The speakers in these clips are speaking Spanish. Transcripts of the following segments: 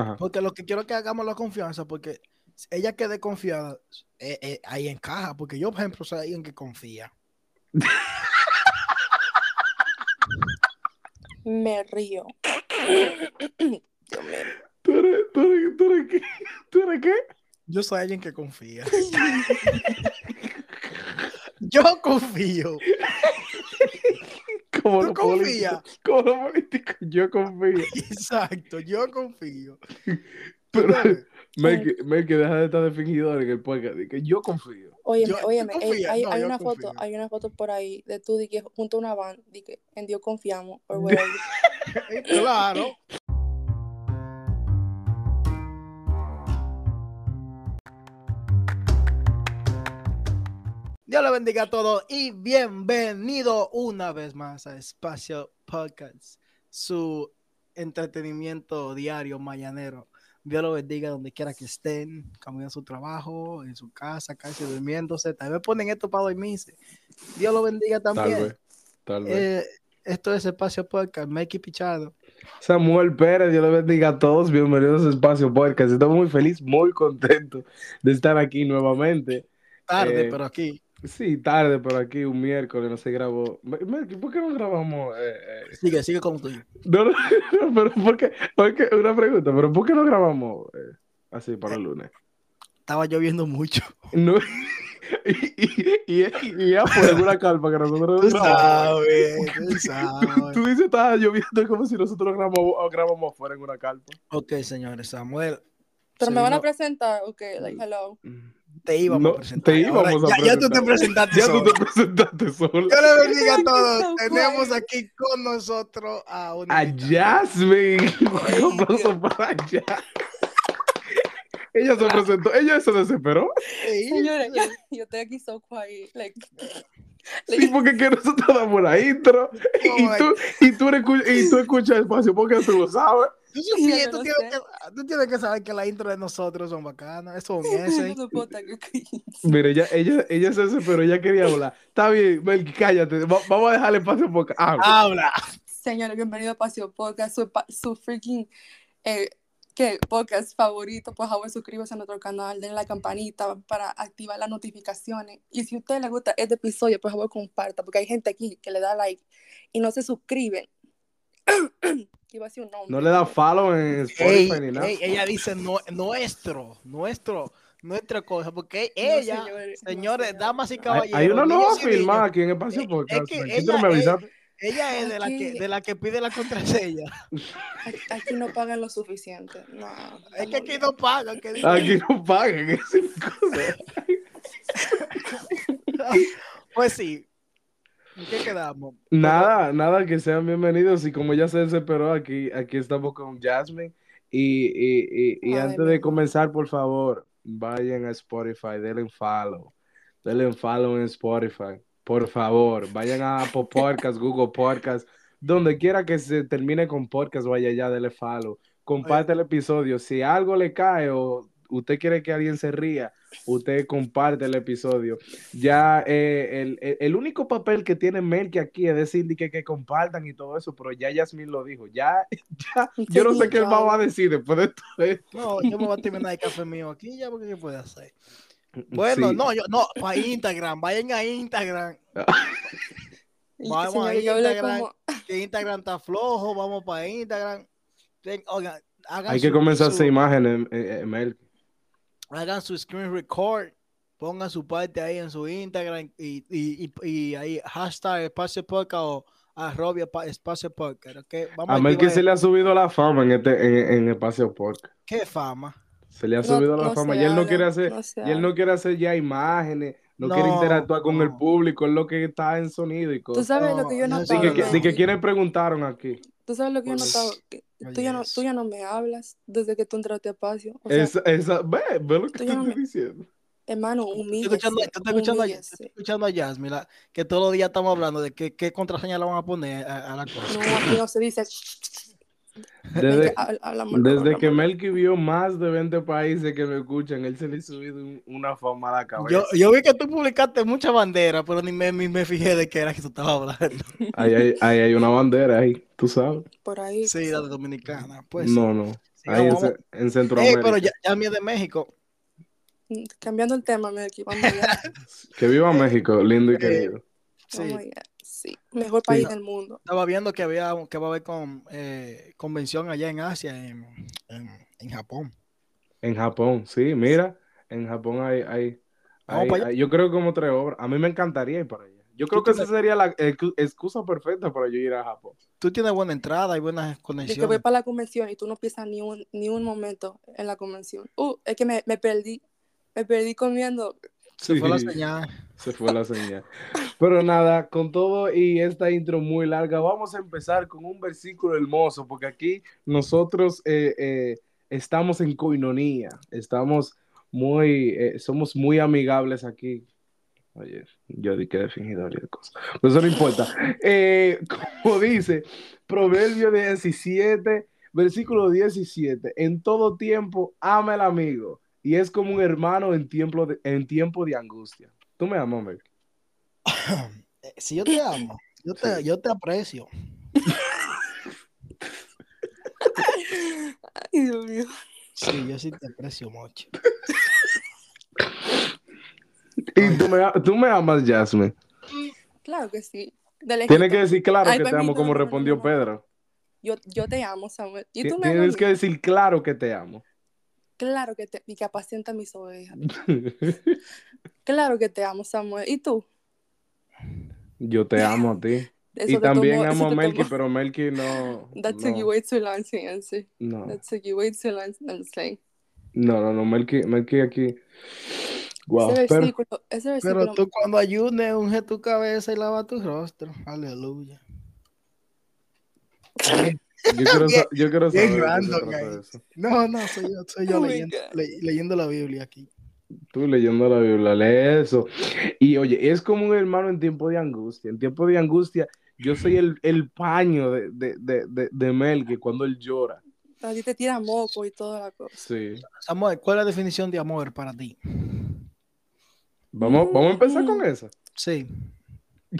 Ajá. Porque lo que quiero es que hagamos la confianza, porque ella quede confiada, eh, eh, ahí encaja. Porque yo, por ejemplo, soy alguien que confía. Me río. Dios mío. ¿Tú eres, tú, eres, tú eres qué? ¿Tú eres qué? Yo soy alguien que confía. yo confío. Como ¿Tú confías? Como los políticos, yo confío. Exacto, yo confío. Pero? Melqui, Melqui, deja de estar de fingidor en el podcast. que yo confío. Óyeme, Yo- ¿tú óyeme, eh, hay, No, hay yo una foto, hay una foto por ahí de tú de que junto a una van, de que en Dios confiamos, or Claro. Dios le bendiga a todos y bienvenido una vez más a Espacio Podcast, su entretenimiento diario mañanero. Dios lo bendiga donde quiera que estén, camino a su trabajo, en su casa, casi durmiéndose. Tal vez ponen esto para dormirse. Dios lo bendiga Tal también. vez. Tal vez. Eh, esto es Espacio Podcast, Mikey Pichado. Samuel Pérez, Dios le bendiga a todos. Bienvenidos a Espacio Podcast. Estoy muy feliz, muy contento de estar aquí nuevamente. Tarde, Eh, pero aquí. Sí, tarde, pero aquí un miércoles no se grabó. ¿por qué no grabamos? eh, eh? Sigue, sigue con tuyo. No, no, no, pero ¿por qué? ¿Por qué? Una pregunta, pero ¿por qué no grabamos eh, así para el lunes? Estaba lloviendo mucho. No, y, y, y, y ya fue una calpa que nosotros Tú grabamos. sabes, tú sabes. Tú dices, estaba lloviendo como si nosotros grabamos, grabamos afuera en una calpa. Ok, señores, Samuel. Pero se me van a presentar, ok, like, hello. Te íbamos No, a presentar. te íbamos Ahora, a ya, ya tú te presentar. presentaste Ya tú solo. te presentaste solo. Dios le bendiga a todos. Tenemos aquí con nosotros a una A invitada. Jasmine. Un aplauso para Jasmine. Ella se presentó, ella se desesperó. Sí, Señores, yo, yo estoy aquí so quiet, like, Sí, porque que nosotros damos la intro y Oh tú, y tú, y tú escuchas el espacio porque tú lo sabes. Tú, tienes que, tú tienes que saber que la intro de nosotros son bacanas. Eso es un ese. Mire, ella, ella, ella se desesperó, ella quería hablar. Está bien, cállate. va- vamos a dejarle espacio porque habla. Habla. Señores, bienvenido a Paseo Podcast, su, su freaking eh, ¿qué? podcast favorito. Por favor, suscríbase a nuestro canal, den la campanita para activar las notificaciones. Y si a usted le gusta este episodio, por favor, comparta, porque hay gente aquí que le da like y no se suscriben. Iba a decir un nombre. No le da follow en Ey, Spotify ni nada. ey, ella dice no- nuestro, nuestro, nuestra cosa, porque ella, señores, no, señores, señores. damas y caballeros, hay una nueva filmada aquí en Espacio Eh, es que ella me es- avisaste. ella es de la que, de la que pide la contraseña. Aquí, no pagan lo suficiente. No, Es que aquí no pagan, que. Aquí no pagan. es. Pues sí. ¿En qué quedamos? Nada, nada, que sean bienvenidos. Y como ya se desesperó, aquí, aquí estamos con Jasmine. Y, y, y, y Ay, antes de comenzar, por favor, vayan a Spotify, denle un follow. Denle un follow en Spotify. Por favor, vayan a Apple Podcast, Google Podcast, donde quiera que se termine con podcast, vaya allá, denle follow. Comparte el episodio. Si algo le cae o usted quiere que alguien se ría, usted comparte el episodio. Ya eh, el, el- el único papel que tiene Melqui aquí es decir que, que compartan y todo eso, pero ya Yasmin lo dijo. Ya, ya, yo no sé qué él va a decir después de todo esto. No, yo me voy a terminar el café mío aquí ya, porque ¿qué puede hacer? Bueno, Sí. no, yo, no, para Instagram, vayan a Instagram, Vamos a Instagram. como- que Instagram está flojo, vamos para Instagram. Ten- oigan, hagan Hay que su- comenzar a su- hacer imágenes, eh, eh, Melqui. Hagan su screen record, pongan su parte ahí en su Instagram y, y, y, y ahí hashtag espacio podcast o arroba pa- espacio podcast, ¿ok? Vamos A Melqui activar- se le ha subido la fama en este en, en Espacio Podcast. ¿Qué fama? Se le ha No- subido la no fama y él no quiere hacer, no y él no quiere hacer ya imágenes, no, No, quiere interactuar con el público, es lo que está en sonido y Tú cosas. sabes lo que yo no, Así que- que, que quienes preguntaron aquí. Tú sabes lo que yo he Pues, notado. Que tú, ya no, tú ya no me hablas desde que tú entraste a Espacio. O sea, Esa, esa, ve, ve lo que no estoy me- diciendo. hermano, escuchando, estoy escuchando, escuchando a Jasmine, la- que todos los días estamos hablando de qué, qué contraseña le van a poner a, a la cosa. No, aquí no se dice. Desde, Habl- hablamos- desde que Melqui vio más de 20 países que me escuchan, él se le ha subido un- una fama a la cabeza. Yo, yo vi que tú publicaste muchas banderas, pero ni me, ni me fijé de qué era que tú estabas hablando. Ahí hay, ahí hay una bandera ahí, tú sabes. Por ahí. Sí, la de Dominicana. Pues no, no. Ahí en, vamos. Ce- en Ey, Centroamérica. pero ya, ya es de México. Mm, Cambiando el tema, vamos allá. Que viva México, lindo y Eh, querido. Sí. Vamos allá. Sí, mejor país del mundo. Estaba viendo que había que va a haber con, eh, convención allá en Asia, en, en, en Japón. En Japón, sí, mira, en Japón hay, hay, yo creo como tres obras. A mí me encantaría ir para allá. Yo creo que esa tienes- sería la excu- excusa perfecta para yo ir a Japón. Tú tienes buena entrada y buenas De que voy conexiones. para la convención y tú no piensas ni un, ni un momento en la convención. Uh, es que me, me perdí. Me perdí comiendo. Se fue la señal. Se fue la señal. Pero nada, con todo y esta intro muy larga, vamos a empezar con un versículo hermoso, porque aquí nosotros eh, eh, estamos en coinonía, estamos muy, eh, somos muy amigables aquí. Oye, yo di que de fingidor y de cosas. Pero eso no importa. Como dice, Proverbio 17, versículo 17, en todo tiempo ama al amigo y es como un hermano en tiempo de, en tiempo de angustia. Tú me amas. Eh, Si yo te amo, yo te, yo te aprecio. Ay, Dios mío. Sí, yo sí te aprecio mucho. Y tú me, tú me amas, Jasmine. Claro que sí. Tienes que decir claro Ay, que te amo, como no, respondió no. Pedro. Yo, yo te amo, Samuel. Y tú me Tienes que decir claro que te amo. Claro que te. Y que apacienta mis ovejas. Claro que te amo, Samuel. ¿Y tú? Yo te amo a ti. Eso y también eso amo a Melky, tomó- pero Melky no. That took you No, way too long to answer. no, That took you way too long. I'm just saying. no, no, no, Melky, Melky aquí. Wow, ese pero ese versículo. Pero tú cuando ayunes, unge tu cabeza y lava tu rostro. Aleluya. yo quiero, yo quiero saber random eso. No, no, soy yo, soy yo Oh leyendo, le- leyendo la Biblia aquí. Tú leyendo la Biblia, lee eso. Y oye, es como un hermano en tiempo de angustia. En tiempo de angustia, yo soy el, el paño de, de, de, de, de Melky cuando él llora. A ti te tira moco y toda la cosa. Sí. Samuel, ¿cuál es la definición de amor para ti? Vamos, vamos a empezar Mm. con eso. Sí.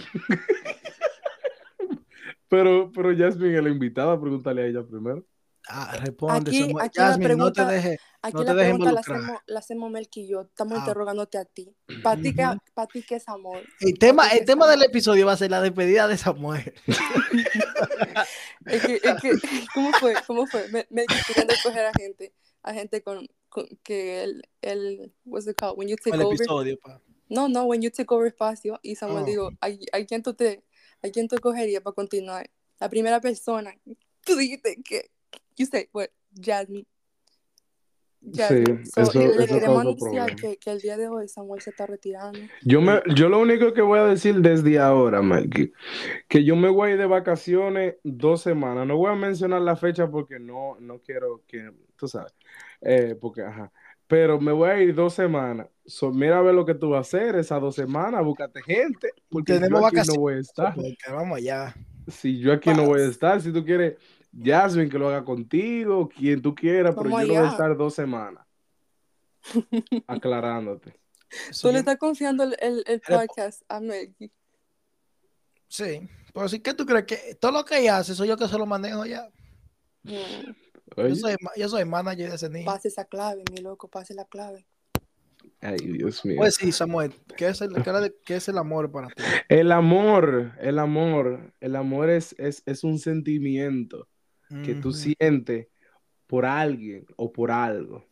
Pero, pero Jasmine es la invitada, pregúntale a ella primero. Ah, responde, Aquí- Samuel. aquí la Jasmine, no te pregunta- dejes. Aquí No la te pregunta la hacemos, la hacemos Melqui y yo. Estamos Ah. interrogándote a ti. ¿Para ti, pa' ti qué es amor? El tema, el tema Samuel- del episodio va a ser la despedida de Samuel. Es que, es que, ¿cómo fue? ¿Cómo fue? Me, Melqui queriendo coger a gente, a gente con, con que el, el, what's it called? When you take El over. episodio, pa. No, no, when you take over espacio. Y Samuel Oh. digo, ¿a, a quién tú te, a quién tú cogerías para continuar? La primera persona. Tú dijiste que, you say, what, Jasmine. Jasmine. Sí, So, eso- le eso queremos anunciar que, que el día de hoy Samuel se está retirando. Yo, me, yo lo único que voy a decir desde ahora, Mikey, que yo me voy de vacaciones dos semanas. No voy a mencionar la fecha porque no, no quiero que, tú sabes, eh, porque, ajá. Pero me voy a ir dos semanas. So, mira a ver lo que tú vas a hacer esas dos semanas, búscate gente, porque Tenemos yo aquí vacaciones. no voy a estar. Porque vamos allá. Si yo aquí no voy a estar, si tú quieres, Jasmine, que lo haga contigo, quien tú quieras, pero yo no voy a estar dos semanas. Aclarándote. Eso Tú le yo- estás confiando el, el, podcast a Melqui. Sí. Pero sí, ¿qué tú crees? Que todo lo que ella hace, soy yo que se lo manejo ya. Mm, Yo soy, yo soy manager de ese niño. pase esa clave, mi loco, pase la clave. ay, Dios mío. Pues sí, Samuel. ¿Qué es el, qué era de- qué es el amor para ti? El amor, el amor, el amor es, es, es un sentimiento que tú sientes por alguien o por algo.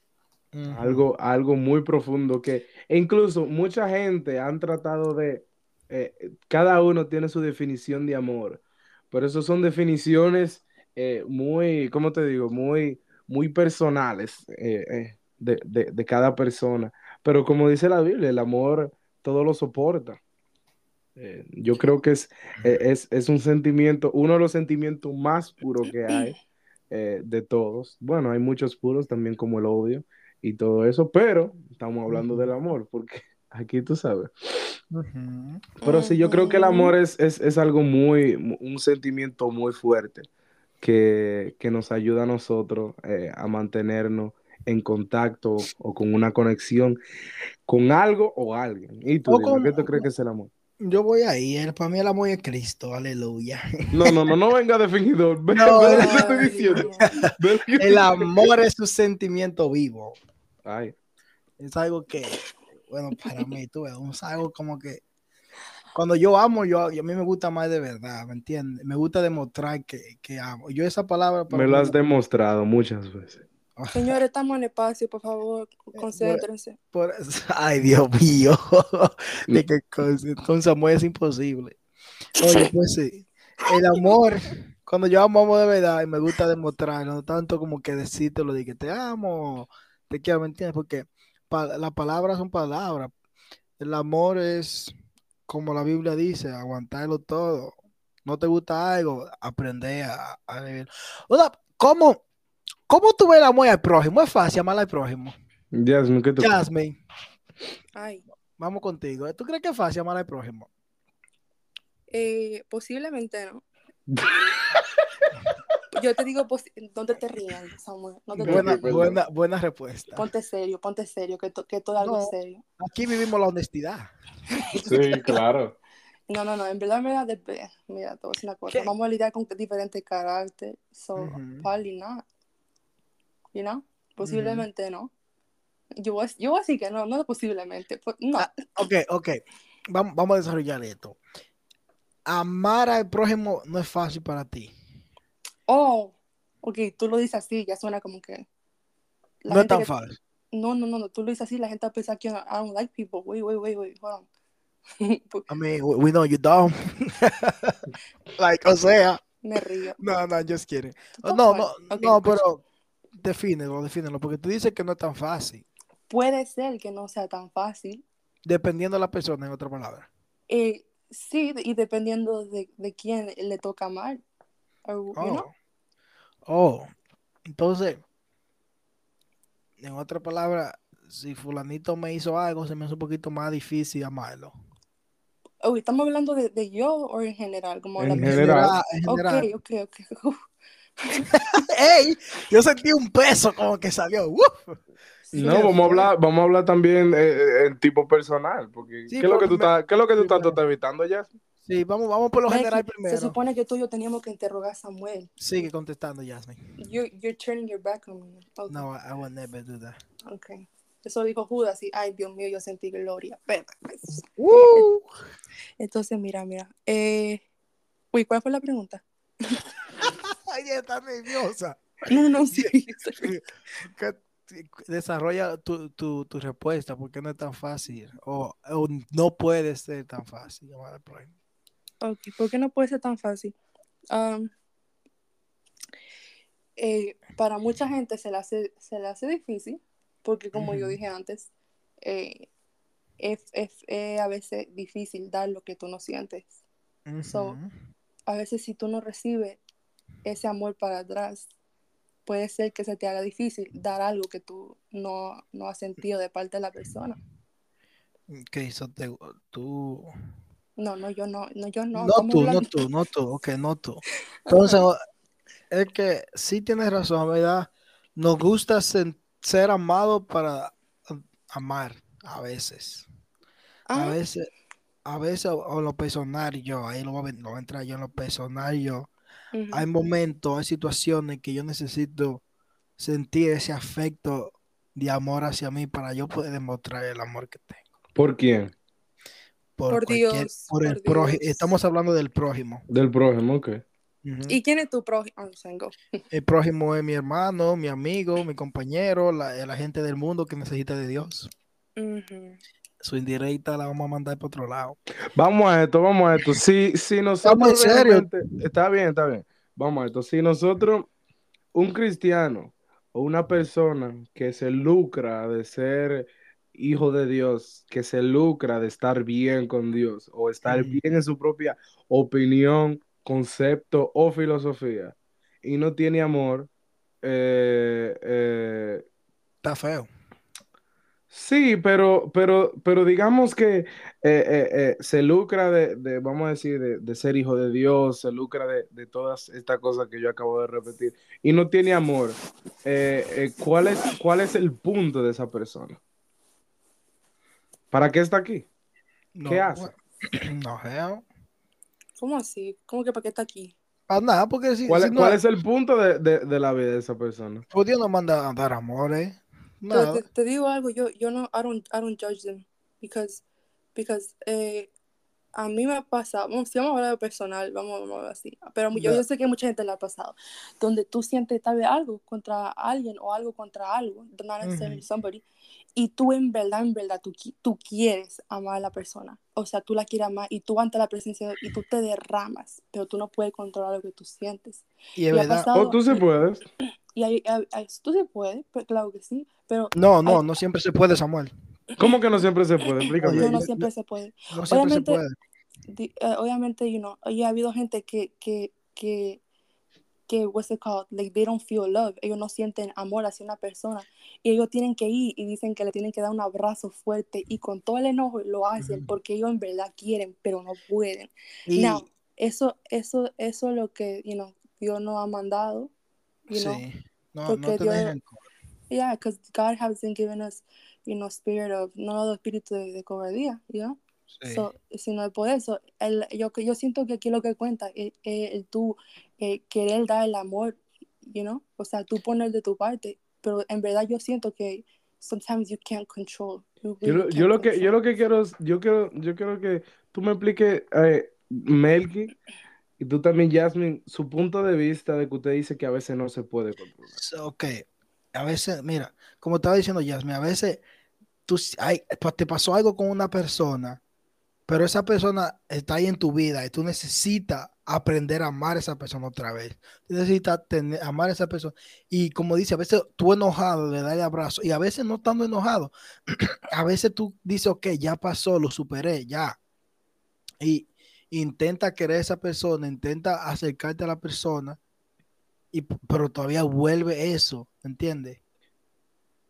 Algo, algo muy profundo que e incluso mucha gente han tratado de, eh, cada uno tiene su definición de amor, pero eso son definiciones eh, muy, ¿cómo te digo? Muy, muy personales eh, de, de- de cada persona. Pero como dice la Biblia, el amor todo lo soporta. Eh, yo creo que es, eh, es, es un sentimiento, uno de los sentimientos más puros que hay eh, de todos. Bueno, hay muchos puros también como el odio y todo eso, pero estamos hablando del amor, porque aquí tú sabes. Pero sí, yo creo que el amor es, es, es algo muy, mu- un sentimiento muy fuerte que, que nos ayuda a nosotros eh, a mantenernos en contacto o con una conexión con algo o alguien. ¿Y tú, O dime, con- qué tú crees que es el amor? Yo voy ahí, el, para mí el amor es Cristo, aleluya. No, no, no, no venga de fingidor. Ve, No, ve lo no, que estoy diciendo. Ve lo que estoy El amor es un sentimiento vivo. Ay, Es algo que, bueno, para mí, tú ves, es algo como que cuando yo amo, yo, yo- a mí me gusta más de verdad, ¿me entiendes? Me gusta demostrar que, que amo. Yo esa palabra para me lo has demostrado muchas veces. Señores, estamos en espacio, por favor, concéntrense. por- ay, Dios mío. de qué cosa. Con Samuel es imposible. Oye, pues sí. El amor, cuando yo amo, amo de verdad y me gusta demostrarlo, no tanto como que decírtelo de que te amo, te quiero, ¿me entiendes? Porque pa- las palabras son palabras. El amor es, como la Biblia dice, aguantarlo todo. No te gusta algo, aprender a, a vivir. O sea, ¿cómo, ¿cómo tú ves el amor al prójimo? Es fácil amar al prójimo. Jasmine, ¿qué te Jasmine, Ay, vamos contigo. ¿Tú crees que es fácil amar al prójimo? eh, posiblemente no. Yo te digo, no te, rías, Samuel. No te, Buena, respuesta. Ponte serio, ponte serio, que, to- que todo es algo No. serio. Aquí vivimos la honestidad. Sí, claro. No, no, no, en verdad, en verdad, de- mira, a decir una cosa. ¿Qué? Vamos a lidiar con diferentes caracteres. So, probably not. You know? Posiblemente no. Yo voy, yo voy a decir que no, no posiblemente. pues, No. Ah. Ok, ok. Vamos, vamos a desarrollar esto. Amar al prójimo no es fácil para ti. Oh, ok, tú lo dices así, ya suena como que. la No es tan que- fácil. No, no, no, no, tú lo dices así, la gente va a pensar que I don't like people. Wait, wait, wait, wait, hold on. I mean, we, know you don't. like, o sea, Me río. no, no, just kidding. No, no, mal. Ok, no, pero defínelo, defínelo, porque tú dices que no es tan fácil, Puede ser que no sea tan fácil. dependiendo de la persona, en otra palabra. Eh, sí, y dependiendo de, de quién le toca amar. Or, you know? Oh. Oh, entonces, en otra palabra, si fulanito me hizo algo, se me hace un poquito más difícil amarlo. Oh, ¿Estamos hablando de, de yo o en general? Como En la general. en Ok, general. ok, ok. Uf, ¡Ey! Yo sentí un peso como que salió. ¡Uf! sí, No, vamos a hablar, vamos a hablar también eh, eh, en tipo personal, porque Sí, ¿qué es lo que tú me- estás, qué es lo que tú me- estás evitando, Jasmine? Sí, vamos, vamos por lo Becky, general Se primero. supone que tú y yo teníamos que interrogar a Samuel. Sigue contestando, Jasmine. You're, you're turning your back on me. Ok, No, I, I will never do that. ok. Eso dijo Judas y, ay, Dios mío, yo sentí gloria. Entonces, mira, mira. Eh... Uy, ¿cuál fue la pregunta? Ay, ella está nerviosa. No, no, sí. Desarrolla tu, tu, tu respuesta, porque no es tan fácil. O, o no puede ser tan fácil. Ok, ¿por qué no puede ser tan fácil? Um, eh, para mucha gente se le hace, se le hace difícil, porque como yo dije antes, eh, es, es- es a veces difícil dar lo que tú no sientes. So, Ujú. A veces si tú no recibes ese amor para atrás, puede ser que se te haga difícil dar algo que tú no, no has sentido de parte de la persona. Ok, so te- tú. No, no, yo no, no, yo no. No, tú, no tú, no tú, ok, no tú. Entonces, es que sí tienes razón, ¿verdad? Nos gusta ser amados para amar a veces. A veces, a veces, o, o lo personal yo, ahí lo voy, a, lo voy a entrar yo en lo personal yo. Hay momentos, hay situaciones que yo necesito sentir ese afecto de amor hacia mí para yo poder demostrar el amor que tengo. ¿Por quién? Por, Dios, por el prójimo. Estamos hablando del prójimo. Del prójimo, ok. ¿Y quién es tu prójimo? Sango. El prójimo es mi hermano, mi amigo, mi compañero, la, la gente del mundo que necesita de Dios. Ujú. Su indirecta la vamos a mandar para otro lado. Vamos a esto, vamos a esto. Si, si Estamos nosotros en serio. está bien, está bien. Vamos a esto. Si nosotros, un cristiano o una persona que se lucra de ser hijo de Dios, que se lucra de estar bien con Dios o estar bien en su propia opinión, concepto o filosofía y no tiene amor, eh, eh, Está feo. Sí, pero, pero, pero digamos que eh, eh, eh, se lucra de, de, vamos a decir, de, de ser hijo de Dios, se lucra de, de todas estas cosas que yo acabo de repetir y no tiene amor. Eh, eh, ¿cuál es, ¿Cuál es el punto de esa persona? ¿Para qué está aquí? No, ¿Qué hace? No, hell. ¿Cómo así? ¿Cómo que para qué está aquí? Para nada, porque si, ¿Cuál, si no, cuál es el punto de, de- de la vida de esa persona? pues Dios no manda a dar amores. Nada. te, te digo algo, yo, yo no, I don't, I don't judge them, because, because, eh, a mí me ha pasado, vamos, si vamos a hablar de personal, vamos, vamos a hablar así, pero yo, Ya. yo sé que mucha gente le ha pasado, donde tú sientes tal vez algo contra alguien o algo contra algo, not necessarily Ujú. somebody, y tú en verdad, en verdad, tú, tú quieres amar a la persona, o sea, tú la quieres amar y tú ante la presencia de- y tú te derramas, pero tú no puedes controlar lo que tú sientes. Y es Y ha verdad. pasado- O tú sí puedes. Y hay, hay- hay- tú se puede, pues, claro que sí, pero No, no, no siempre se puede, Samuel. ¿Cómo que no siempre se puede? Explícame. no, no siempre se puede. No siempre se Obviamente- puede. eh, obviamente, you know, y ha habido gente que, que, que, que, what's it called, like, they don't feel love, ellos no sienten amor hacia una persona, y ellos tienen que ir y dicen que le tienen que dar un abrazo fuerte, y con todo el enojo lo hacen, porque ellos en verdad quieren, pero no pueden. Y, Now, eso, eso, eso es lo que, you know, Dios nos ha mandado, you know, sí. No, no porque te Dios- dejen. yeah, because God hasn't given us, you know, spirit of, no espíritu de, de cobardía, you know, Sí. So, sino es por eso, el, yo, yo siento que aquí lo que cuenta es, es el tú eh, querer dar el amor, you know, o sea, tú poner de tu parte, pero en verdad yo siento que sometimes you can't control. you Yo, really lo- yo can't lo que yo control. lo que quiero es- yo quiero yo quiero que tú me expliques eh, Melky y tú también Jasmine su punto de vista de que usted dice que a veces no se puede controlar. Ok, a veces, mira, como estaba diciendo Yasmin, a veces tú, hay, te pasó algo con una persona, pero esa persona está ahí en tu vida y tú necesitas aprender a amar a esa persona otra vez. Tú necesitas tener, amar a esa persona. Y como dice, a veces tú enojado le das el abrazo y a veces no estando enojado, a veces tú dices, ok, ya pasó, lo superé, ya. Y intenta querer a esa persona, intenta acercarte a la persona, y, pero todavía vuelve eso, ¿entiendes?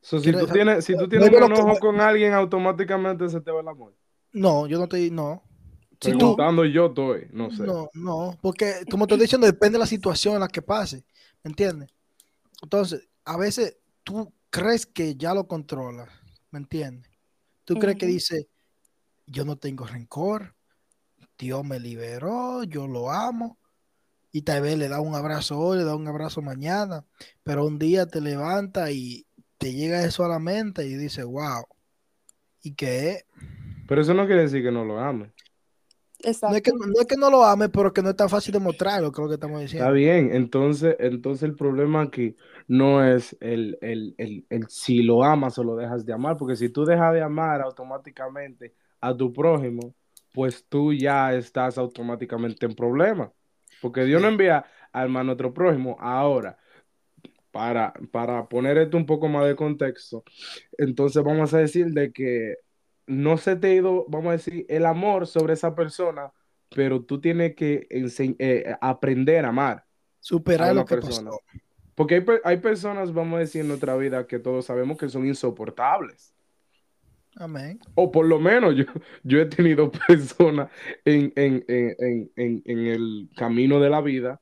So, si tú tienes si tú tienes un que- enojo con alguien automáticamente se te va el amor. No, yo no estoy, no. Si tú, Preguntando yo estoy, no sé. no, no, porque como estoy diciendo, depende de la situación en la que pase, ¿me entiendes? Entonces, a veces tú crees que ya lo controlas, ¿me entiendes? Tú crees que dice, yo no tengo rencor, Dios me liberó, yo lo amo, y tal vez le da un abrazo hoy, le da un abrazo mañana, pero un día te levanta y te llega eso a la mente y dices, wow, ¿y qué es? Pero eso no quiere decir que no lo ame. Exacto. No es, que, no es que no lo ame, pero que no es tan fácil de mostrarlo, creo que estamos Está diciendo. bien, entonces, entonces el problema aquí no es el, el, el, el si lo amas o lo dejas de amar, porque si tú dejas de amar automáticamente a tu prójimo, pues tú ya estás automáticamente en problema. Porque Dios no envía alma a nuestro prójimo. Ahora, para, para poner esto un poco más de contexto, entonces vamos a decir de que no se te ha ido, vamos a decir, el amor sobre esa persona, pero tú tienes que eh, aprender a amar. Superar a lo que persona. pasó. Porque hay, hay personas, vamos a decir, en nuestra vida que todos sabemos que son insoportables. Amén. O por lo menos yo, yo he tenido personas en, en, en, en, en, en el camino de la vida.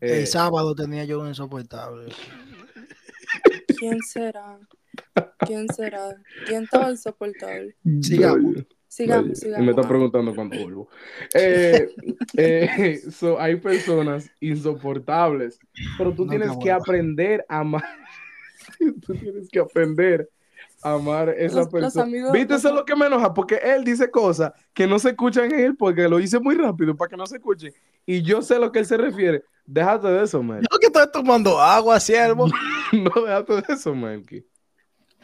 eh, El sábado tenía yo un insoportable. ¿Quién será? ¿Quién será? ¿Quién estaba insoportable? Sigamos. Sigamos. Me está preguntando cuándo vuelvo. Eh, eh, so, hay personas insoportables, pero tú tienes que aprender a amar. tú tienes que aprender amar a esa Los- los persona. amigos- ¿Viste? Eso es lo que me enoja, porque él dice cosas que no se escuchan en él, porque lo hice muy rápido para que no se escuche. Y yo sé a lo que él se refiere. Déjate de eso, man. Yo que estoy tomando agua, siervo. No, déjate de eso, Melky.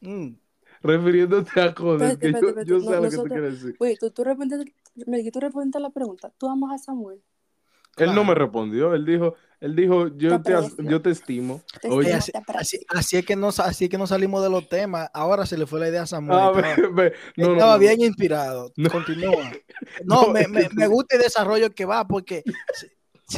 Mm. Refiriéndote a cosas que yo, sé a lo que tú quieres decir. Oye, tú, tú, respondiste, tú respondiste la pregunta. ¿Tú amas a Samuel? Él no me respondió, él dijo, él dijo, yo Te yo te estimo. Te Oye, así, así- así es que no, así es que no salimos de los temas. Ahora se le fue la idea a Samuel. ah, estaba no, no, estaba no, bien inspirado. No. Continúa. No, No, me, me- me gusta el desarrollo que va, porque si,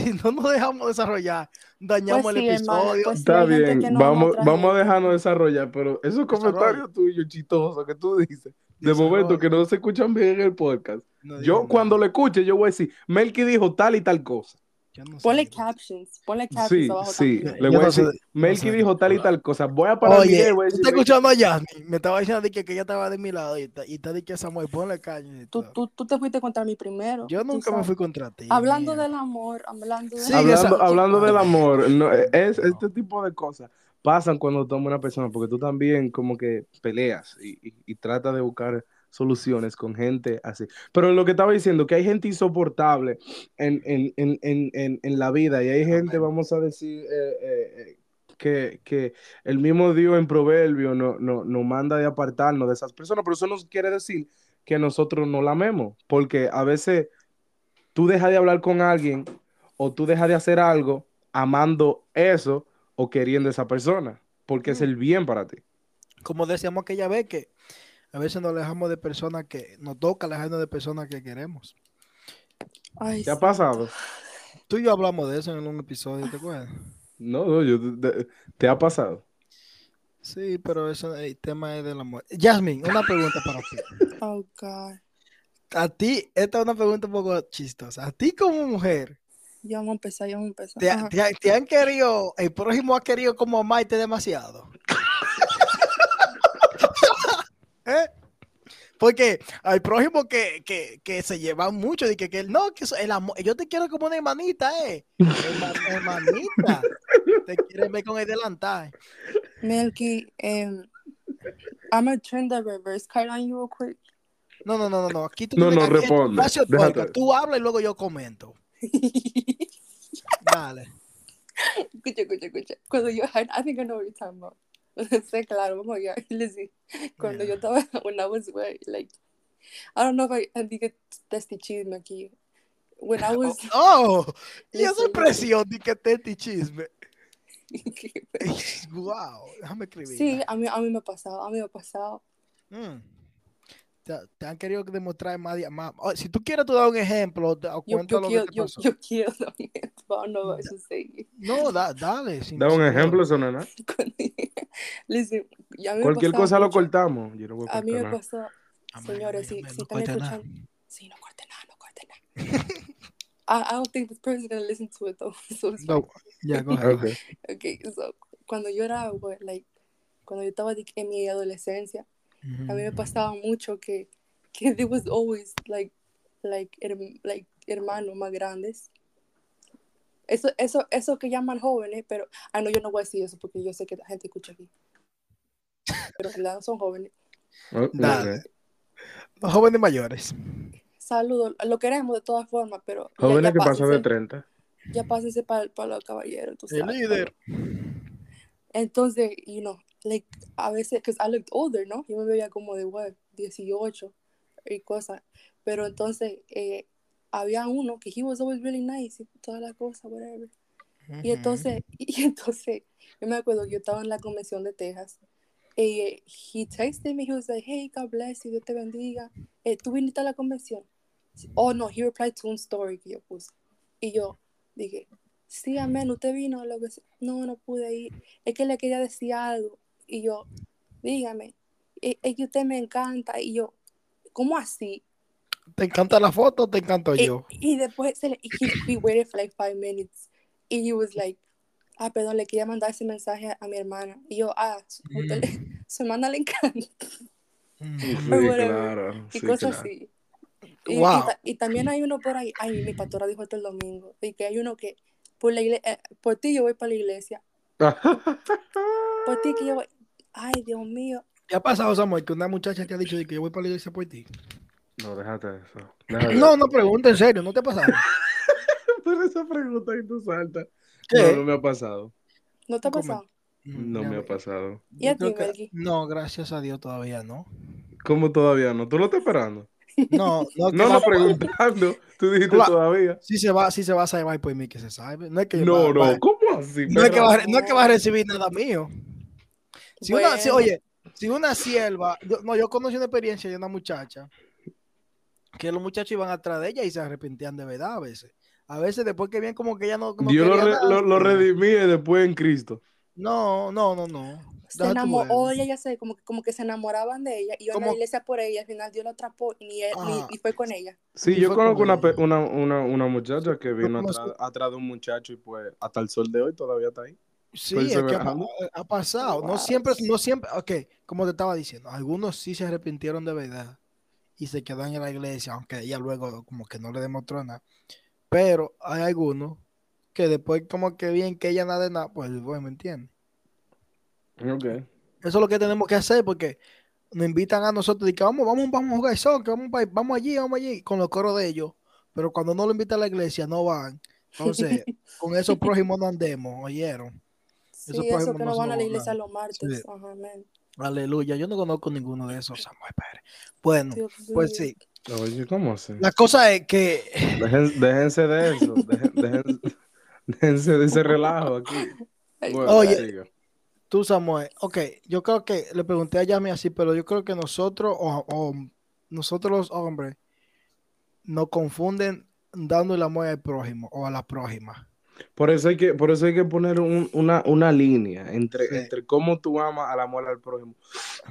si no nos dejamos desarrollar, dañamos Pues el sí, hermano, episodio. pues sí, Está gente bien, vamos, vamos a dejarnos desarrollar, pero esos comentarios tuyos chistosos que tú dices, de momento que no se escuchan bien en el podcast, No yo cuando lo escuche, yo voy a decir, Melky dijo tal y tal cosa. Yo no sé. Ponle captions, ponle captions Sí, abajo sí. también. Le voy a no sé- decir, no Melky sé. dijo tal y tal cosa. Voy a parar el Oye, video y voy a ¿tú decir, estás escuchando a Yasmin? Me estaba diciendo de que, que ella estaba de mi lado y está, y está de que Samuel, ponle caña. Tú, tú, tú te fuiste contra mí primero. Yo nunca me fui contra ti. Hablando mía. del amor, hablando de... Sí, hablando, esa- hablando del amor, es este tipo de cosas pasan cuando toma una persona, porque tú también como que peleas y, y, y tratas de buscar soluciones con gente así. Pero lo que estaba diciendo, que hay gente insoportable en, en, en, en, en, en la vida y hay gente, vamos a decir, eh, eh, eh, que, que el mismo Dios en Proverbio nos no, nos manda de apartarnos de esas personas, pero eso no quiere decir que nosotros no la amemos, porque a veces tú dejas de hablar con alguien o tú dejas de hacer algo amando eso o queriendo esa persona, porque es el bien para ti. Como decíamos aquella vez que a veces nos alejamos de personas que nos toca alejarnos de personas que queremos. Ay, ¿Te ha pasado? Tú y yo hablamos de eso en un episodio, ¿te acuerdas? No, no, yo, ¿te ha pasado? Sí, pero eso, el tema es del amor. Yasmin, una pregunta para ti. Oh, God. A ti, esta es una pregunta un poco chistosa. A ti como mujer, Ya vamos a empezar, ya vamos a empezar. ¿te, te han querido, el prójimo ha querido como amarte demasiado? ¿Eh? Porque hay prójimos que, que, que se llevan mucho y que, que no, que el amor, yo te quiero como una hermanita, eh. Herma- hermanita. Te quieren ver con el delantal. Melky, um, I'm gonna turn the reverse card on you real quick. No, no, no, no, no. Aquí tú No, tienes no, que- responde. Tú hablas y luego yo comento. Dale. escucha, escucha, escucha. Cuando yo, I think I know what you're talking about. claro, vamos allá. Lizzie, cuando yo estaba, when I was, like, I don't know if I, it's chisme aquí. When I was, Oh, y esa Listen, expresión de que te chisme. Wow, déjame escribir. sí, a mí, a mí me ha pasado, a mí me ha pasado. Mm. Te, te han querido demostrar más. más- oh, si tú quieres, tú dar un ejemplo te- Yo, yo lo quiero, que te yo, pasó. yo quiero también, pero no eso seguir. No, da, dale. Da un ejemplo, no nada. Listen, ya me Cualquier cosa lo mucho. cortamos. Yo no voy a A mí me pasó, Amén, señores, amén, si, amén, si no están corte nada. escuchando, sí, no corte nada, no corte nada. I, I don't think this person's gonna listen to it though. So it's No, ya, go ahead. Ok. Okay, so cuando yo era, like, cuando yo estaba en mi adolescencia, a mí me pasaba mucho que, que there was always, like, like, herm- like, hermanos más grandes. Eso, eso, eso que llaman jóvenes, pero, ah, no, yo no voy a decir eso porque yo sé que la gente escucha aquí. Pero en verdad no son jóvenes. Oh, Dale. ok. Los jóvenes mayores. Saludos, lo queremos de todas formas, pero ya- Jóvenes ya que pasan de pásense- 30. ya pásense para, para los caballeros, tú El líder. Entonces, you know, like, a veces, because I looked older, ¿no? Yo me veía como de, what, 18 y cosas. Pero entonces, eh, había uno que he was always really nice y toda la cosa, whatever. Y entonces, y entonces, yo me acuerdo que yo estaba en la convención de Texas. Y he texted me, he was like, hey, God bless you, Dios te bendiga. Eh, ¿Tú viniste a la convención? Oh, no, he replied to un story que yo puse. Y yo dije, sí, amén, usted vino, lo que sea. No, no pude ir. Es que le quería decir algo. Y yo, dígame, es, es que usted me encanta. Y yo, ¿cómo así? ¿Te encanta la foto o te encanto Y, yo? y después se le, he, he waited for like five minutes. Y he was like, ah, perdón, le quería mandar ese mensaje a mi hermana. Y yo, ah, su, le- su hermana le encanta. Sí, Or whatever. claro. y sí, cosas claro. así. Y, y Wow. ta- y también hay uno por ahí, ay, mi pastora dijo esto el domingo, y que hay uno que por, la igle- eh, por ti yo voy para la iglesia, por ti que yo voy, ay, Dios mío, ¿Qué ha pasado, Samuel? Que una muchacha te ha dicho de que yo voy para la iglesia por ti. no, déjate eso. Déjate No, eso. no pregunta en serio, ¿no te ha pasado? Pero esa pregunta que tú saltas. ¿Qué? No, no me ha pasado. ¿no te ha ¿Cómo? pasado? No me ha pasado. ¿Y a ti, que- Melqui? No, gracias a Dios todavía no. ¿Cómo todavía no? ¿Tú lo estás esperando? No, no, No, no preguntando. Tú dijiste todavía. Si se va, si se va a salvar por mí que se salve. No es que No, va- no. va- ¿Cómo así? no es que va, no es que va a recibir nada mío. Si una, si- oye, si una sierva, yo- no, yo conocí una experiencia de una muchacha que los muchachos iban atrás de ella y se arrepentían de verdad a veces. A veces después que bien como que ella no, no Dios lo, re- lo, lo redimí después en Cristo. No, no, no, no. se enamoró, ella ya sé, como, que- como que se enamoraban de ella, iban a la iglesia por ella, al final Dios la atrapó y, ni, él- ni- Ah. ni fue con ella. Sí, yo conozco con una, una, una, una muchacha que vino atrás de un muchacho y pues hasta el sol de hoy todavía está ahí. Sí, es que ha, perseverando. ha pasado. No siempre, no siempre, ok, como te estaba diciendo, algunos sí se arrepintieron de verdad y se quedaron en la iglesia, aunque ella luego como que no le demostró nada. Pero hay algunos que después como que bien que ella nada de nada, pues bueno, ¿me entiendes? Ok. Eso es lo que tenemos que hacer porque nos invitan a nosotros y que vamos, vamos, vamos a jugar soccer, vamos, vamos allí, vamos allí, con los coros de ellos. Pero cuando no lo invitan a la iglesia, no van. Entonces, con esos prójimos no andemos, ¿oyeron? Sí, eso prójimos que no no van a la iglesia los martes. Sí. Ajá, amén. Aleluya, yo no conozco ninguno de esos, Samuel Pérez. Bueno, Dios pues sí. Oye, ¿cómo así? La cosa es que Dejen- déjense de eso. dejen- dejen- déjense de ese relajo aquí. Bueno, Oye. tú, Samuel, ok, yo creo que le pregunté a Yami así, pero yo creo que nosotros, o, o nosotros los hombres, nos confunden dando el amor al prójimo o a la prójima. Por eso hay que, por eso hay que poner un- una, una línea entre, Sí. entre cómo tú amas al amor al prójimo,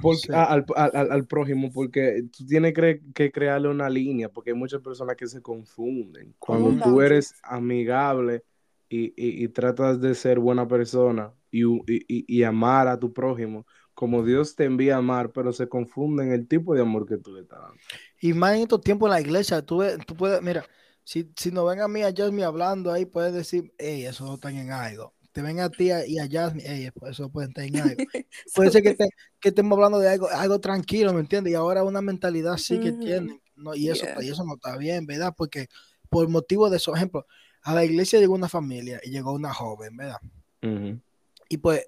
porque, Sí. a- al, al- al- prójimo, porque tú tienes que, que crearle una línea, porque hay muchas personas que se confunden. Cuando tú eres amigable y, y- y tratas de ser buena persona y, y- amar a tu prójimo, como Dios te envía a amar, pero se confunden el tipo de amor que tú le estás dando. Y más en estos tiempos en la iglesia, tú, tú puedes, mira, si, si nos ven a mí, a Jasmine hablando ahí, puedes decir, hey, eso no están en algo. Te ven a ti y a Jasmine, hey, pues eso pueden estar en algo. Puede ser que, te- que estemos hablando de algo, algo tranquilo, ¿me entiendes? Y ahora una mentalidad sí que Ujú. tienen, ¿no? Y eso, Yeah. y eso no está bien, ¿verdad? Porque por motivo de eso, ejemplo, a la iglesia llegó una familia y llegó una joven, ¿verdad? Ujú. Y pues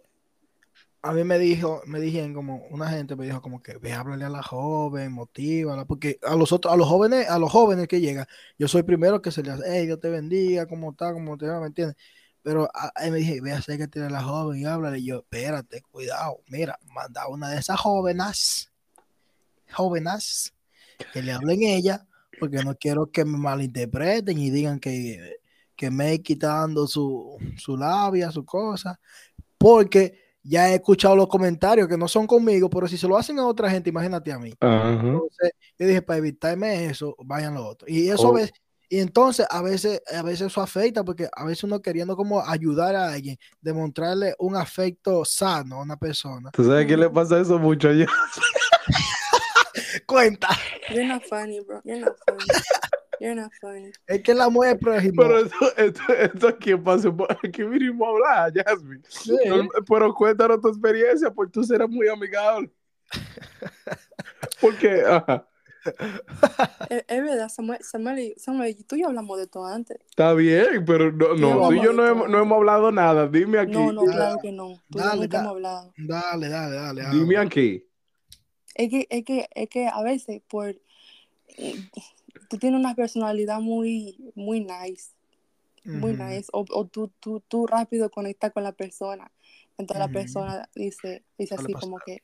a mí me dijo, me dijeron como una gente me dijo como que ve háblale a la joven, motívala, porque a los otros, a los jóvenes, a los jóvenes que llegan, yo soy primero que se le hace, hey, Dios te bendiga, cómo está, cómo te va, ¿me entiendes? Pero a- ahí me dije, ve acércate a la joven y háblale. Y yo, espérate, cuidado, mira, manda una de esas jóvenes, jóvenes, que le hablen ella, porque no quiero que me malinterpreten y digan que, que me quitando su, su labia, su cosa, porque ya he escuchado los comentarios que no son conmigo, pero si se lo hacen a otra gente, imagínate a mí. Ajá. Entonces, yo dije, para evitarme eso, vayan los otros. Y eso Oh. a veces, y entonces a veces, a veces eso afecta, porque a veces uno queriendo como ayudar a alguien, demostrarle un afecto sano a una persona. ¿Tú sabes qué le pasa eso mucho allá? Cuenta, You're not funny, bro. You're not funny. You're not funny. es que la mujer prójima. Pero eso, esto, esto aquí pasó, por- aquí vinimos a hablar, Jasmine. Sí. No, pero cuéntanos tu experiencia, porque tú serás muy amigable. Porque, ajá, Es, es verdad, Samuel, Samuel, y- Samuel, y tú y yo hablamos de todo antes. está bien, pero no, no, tú y yo no hemos, no hemos hablado nada. Dime aquí, No, no, Dale, claro que no. Tú y yo dale, nunca dale. hemos hablado. Dale, dale, dale. dime habla. aquí. Es que, es que, es que a veces por eh, tú tienes una personalidad muy, muy nice, muy nice, o, o tú, tú, tú rápido conectas con la persona. Entonces la persona dice, dice así como que,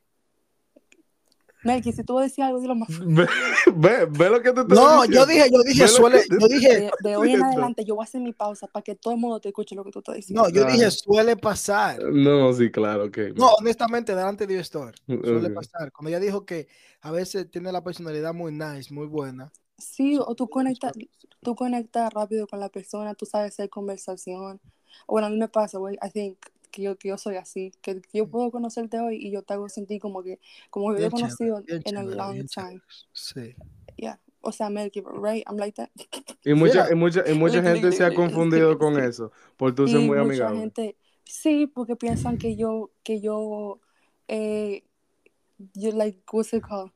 Melky, si tú vas a decir algo, dilo más fuerte. Ve, ve, ve lo que te estoy No, diciendo. yo dije, yo dije, suele, yo dije, De, de hoy en adelante yo voy a hacer mi pausa para que todo el mundo te escuche lo que tú estás diciendo. no, yo Ah. dije, suele pasar. No, sí, claro, ok. No, honestamente, delante de Dios suele pasar. Cuando ella dijo que a veces tiene la personalidad muy nice, muy buena. Sí, o tú conectas, tú conectas rápido con la persona, tú sabes hacer conversación. Bueno, a mí me pasa, güey, I think que yo, que yo soy así, que, que yo puedo conocerte hoy y yo te hago sentir como que, como que yo he chévere, conocido en a chévere, long time. chévere. Sí. Yeah. O sea, Melky, right? I'm like that. Y mucha, Mira. y mucha, y mucha gente se ha confundido con eso, por tú ser Y muy mucha amigable. gente, sí, porque piensan que yo, que yo, eh, you like, what's it called?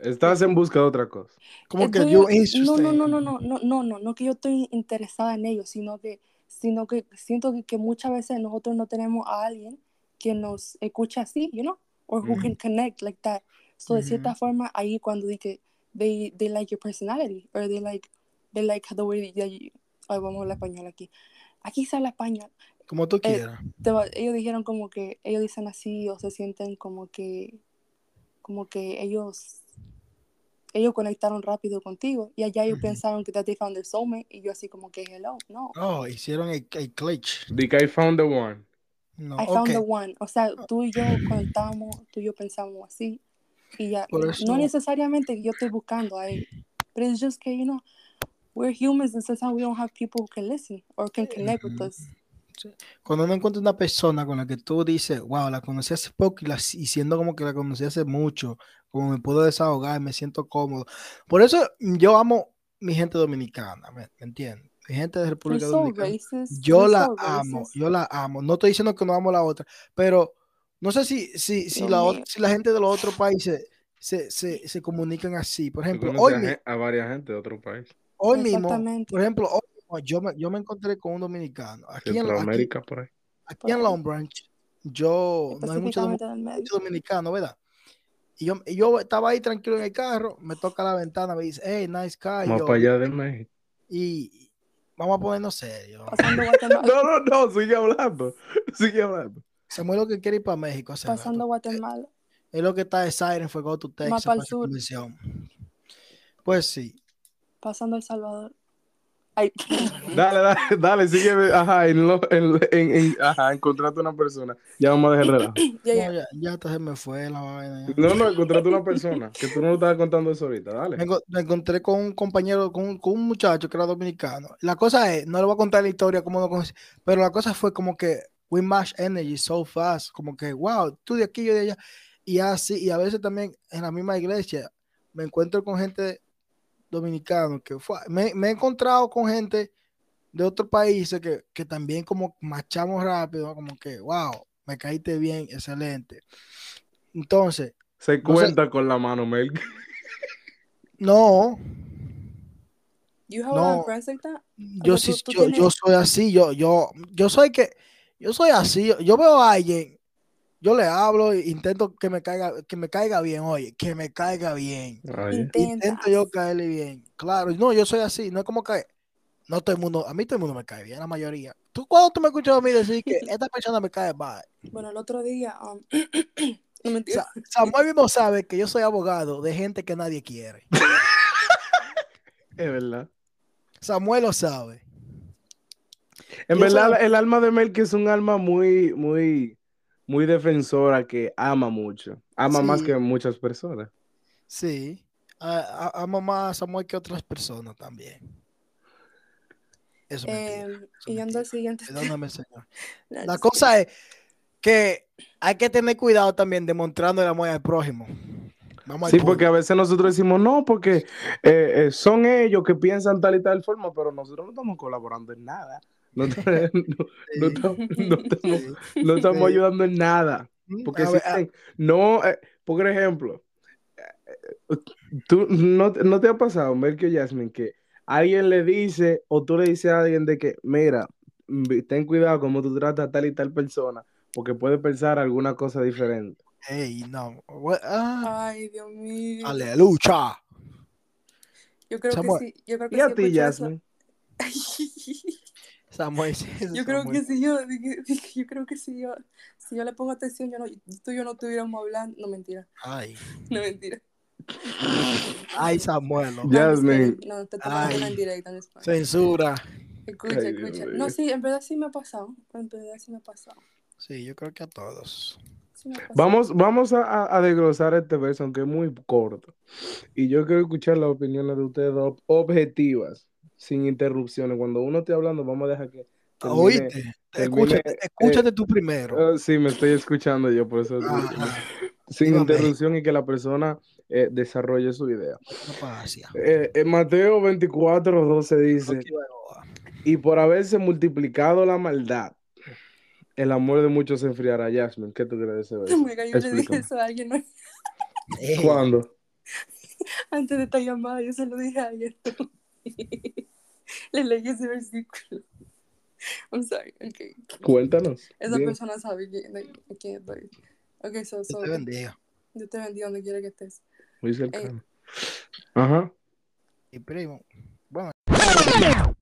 Estás en busca de otra cosa. Como que yo no, no, no, no, no, no, no, no, no que yo estoy interesada en ellos, sino que, sino que siento que, que muchas veces nosotros no tenemos a alguien que nos escucha así, you know, or who can connect like that. So de cierta forma ahí cuando di que they, they like your personality, or they like, they like the way that you, ay, vamos a hablar español aquí. Aquí se habla español. Como tú Eh, quieras. Te va- ellos dijeron como que ellos dicen así o se sienten como que como que ellos ellos conectaron rápido contigo y allá ellos Ujú. pensaron que that they found their soulmate y yo así como que hello no Oh, hicieron el, el glitch. Dick, I found the one. No, I found ok. the one. O sea, tú y yo conectamos, tú y yo pensamos así. Y ya, Por no eso- necesariamente yo estoy buscando a él. But it's just que, you know, we're humans and sometimes we don't have people who can listen or can connect with us. Cuando uno encuentra una persona con la que tú dices, wow, la conocí hace poco y, la, y siendo como que la conocí hace mucho, como me puedo desahogar, me siento cómodo. Por eso yo amo mi gente dominicana, ¿me, me entiendes? Mi gente de República so Dominicana. racist. Yo You're la so amo, racist. yo la amo. No estoy diciendo que no amo la otra, pero no sé si, si, si, la, si la gente de los otros países se, se, se comunican así. Por ejemplo, hoy, a, a varias gente de otro país. hoy mismo, Exactamente. por ejemplo, hoy mismo yo me, yo me encontré con un dominicano. Aquí en, aquí, por ahí. aquí en Long Branch, yo no hay mucho, mucho dominicano, ¿verdad? Y yo, y yo estaba ahí tranquilo en el carro, me toca la ventana, me dice, hey, nice car. y Más yo- para allá de México. y vamos a ponernos serios. Pasando Guatemala. No, no, no, sigue hablando. Sigue hablando. Samuel lo que quiere ir para México. hace Pasando rato. Guatemala. Es lo que está de Siren fue Go to Texas pa'l para esa sur. Pues sí. Pasando El Salvador. Ay, Dale, dale, dale, sigue. Ajá, en, lo- en, en, en- ajá, encontrate una persona. Ya vamos a dejar el relajo. ya, No, ya. ya, ya hasta se me fue la vaina. ya. No, no, encontrate una persona. Que tú no lo estabas contando eso ahorita. Me, Dale. enco- me encontré con un compañero, con un, con un muchacho que era dominicano. La cosa es, no le voy a contar la historia como lo conocí, pero la cosa fue como que we match energy so fast, como que wow, tú de aquí, yo de allá. Y así, y a veces también en la misma iglesia me encuentro con gente dominicana que fue, me, me he encontrado con gente de otros países que, que también como machamos rápido, como que wow, me caíste bien, excelente. Entonces, Se sé- cuenta con la mano, Mel. no, You have No. like that? yo sí, soy así, yo, yo, yo soy que, yo soy así, yo, yo veo a alguien, yo le hablo e intento que me caiga, que me caiga bien, oye, que me caiga bien. Intento yo caerle bien. Claro, no, yo soy así, no es como que no todo el mundo, a mí todo el mundo me cae bien, la mayoría. ¿Tú cuando tú me escuchas a mí decir que esta persona me cae mal? Bueno, el otro día, um, no mentira. Sa- Samuel mismo sabe que yo soy abogado de gente que nadie quiere. es verdad. Samuel lo sabe. En Yo verdad, soy- el alma de Mel que es un alma muy, muy, muy defensora que ama mucho. Ama más que muchas personas. Sí. A- a- Amo más a Samuel que otras personas también. Eso es mentira. Em, eso es y al siguiente. Perdóname, señor. No, La cosa es que hay que tener cuidado también demostrando el amor al prójimo. Vamos Sí, porque a veces nosotros decimos, no, porque eh, eh, son ellos que piensan tal y tal forma, pero nosotros no estamos colaborando en nada. No, no- no estamos, no estamos- ayudando en nada. Porque A ver, a- existen- no, eh, por ejemplo, eh, tú no, no te ha pasado, Melquio Jasmine, que alguien le dice o tú le dices a alguien de que, mira, ten cuidado como tú tratas a tal y tal persona, porque puede pensar alguna cosa diferente. Ey, no. Ah, Ay, Dios mío. aleluya. Yo creo Samuel. que sí. Yo creo que ¿Y a ti. Jasmine? Samuel, Yo creo que si yo, yo creo que si yo, si yo le pongo atención, yo no, tú y yo no estuviéramos hablando. No mentira, Ay, no mentira. ay, Samuel. no. Jasmine. No, te en directa en español. Censura. Escucha, Ay, escucha. No, sí, en verdad sí me ha pasado. En verdad sí me ha pasado. Sí, yo creo que a todos. Sí. Vamos, vamos a, a- a desglosar este verso, aunque es muy corto. Y yo quiero escuchar las opiniones de ustedes ob- objetivas, sin interrupciones. Cuando uno esté hablando, vamos a dejar que. termine- Oíste, termine, escúchate, escúchate tú primero. Ah, sí, me estoy escuchando yo, por eso. Sin Dígame. interrupción y que la persona eh, desarrolle su idea. No. Eh, en Mateo 24, 12 dice. Y por haberse multiplicado la maldad, el amor de muchos se enfriará. Jasmine, ¿qué tú crees de ese Oh yo le dije eso a alguien ¿no? Ey, ¿Cuándo? antes de esta llamada, yo se lo dije a alguien. Le leí ese versículo. I'm sorry, okay. Cuéntanos. Esa Bien. persona sabe quién, de quién estoy. Ok, so, so, Dios te bendiga. Dios te bendiga donde quiera que estés. Muy cercano. Ajá. Y primo.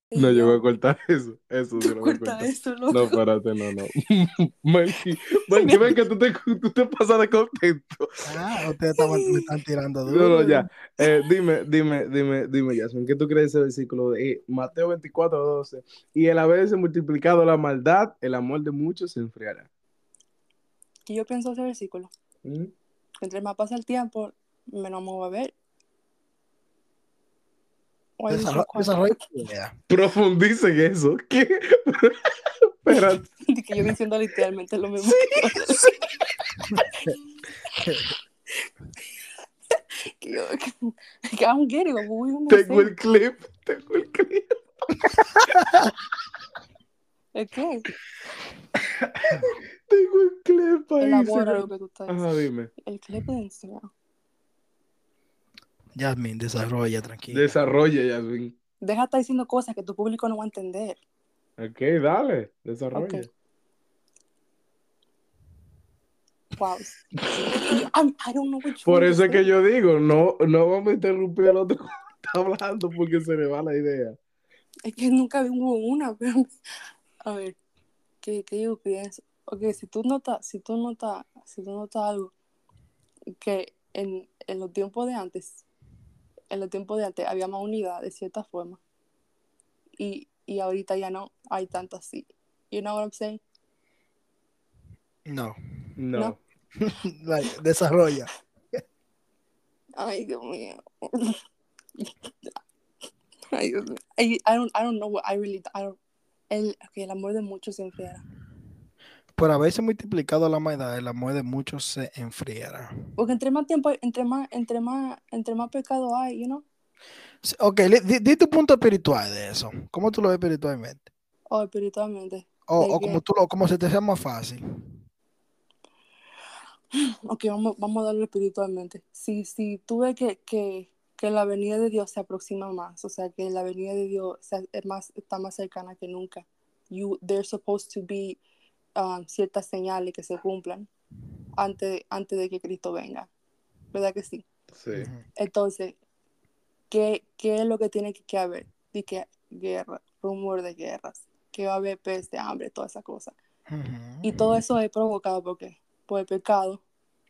Y No, voy a cortar eso. Eso sí lo voy a Corta cortar. eso, loco. No, espérate, no, no. Melqui, Melqui, ven que tú te, tú te pasas de contento. ah, ustedes estaban- me están tirando No, duro. no, ya. Eh, dime, dime, dime, dime, Jasmine, ¿qué tú crees de ese versículo de eh, Mateo 24, 12? Y el haberse multiplicado la maldad, el amor de muchos se enfriará. que yo pienso ese versículo. ¿Mm? Entre más pasa el tiempo, menos me voy a ver. Desarro-? Desarrolla tu idea. Profundice en eso. ¿Qué? De que yo diciendo literalmente lo mismo. que yo, que, que I don't get it, what we gonna Tengo el clip. Tengo el clip. ¿El qué? Tengo el clip ahí. Elabora lo que tú estás Ajá, diciendo. dime. El clip de Instagram. Jasmine, desarrolla, tranquila. Desarrolla, Yasmin. Deja de estar diciendo cosas que tu público no va a entender. Ok, dale. Desarrolla. Wow. I don't know what you Por eso es que yo digo, no, no vamos a interrumpir al otro cuando está hablando porque se le va la idea. Es que nunca hubo una, pero... A ver, ¿qué, qué yo pienso? Ok, si tú notas, si tú notas, si tú notas algo, que en, en los tiempos de antes, en los tiempos de antes había más unidad de cierta forma, y, y ahorita ya no hay tanto así. You know what I'm saying? No. No. No. Like, desarrolla. Ay, Dios mío. Ay, Dios mío. I, I don't, I don't know what I really, I don't, el, ok, el amor de muchos se enfriará. Por haberse multiplicado la maldad, el amor de muchos se enfriará. Porque entre más tiempo, entre más, entre más, entre más pecado hay, you know? Ok, di, di tu punto espiritual de eso. ¿Cómo tú lo ves espiritualmente? O espiritualmente. O, ¿De o como tú lo, como se te sea más fácil. Ok, vamos, vamos a darlo espiritualmente. Si, si tú ves que, que, que la venida de Dios se aproxima más, o sea, que la venida de Dios se- es más, está más cercana que nunca, you, there's supposed to be um, ciertas señales que se cumplan antes, antes de que Cristo venga. ¿Verdad que sí? Sí. Entonces, ¿qué, qué es lo que tiene que, que haber? De que guerra, rumor de guerras, que va a haber peste, hambre, toda esa cosa. Y todo eso es provocado por qué? Por el pecado,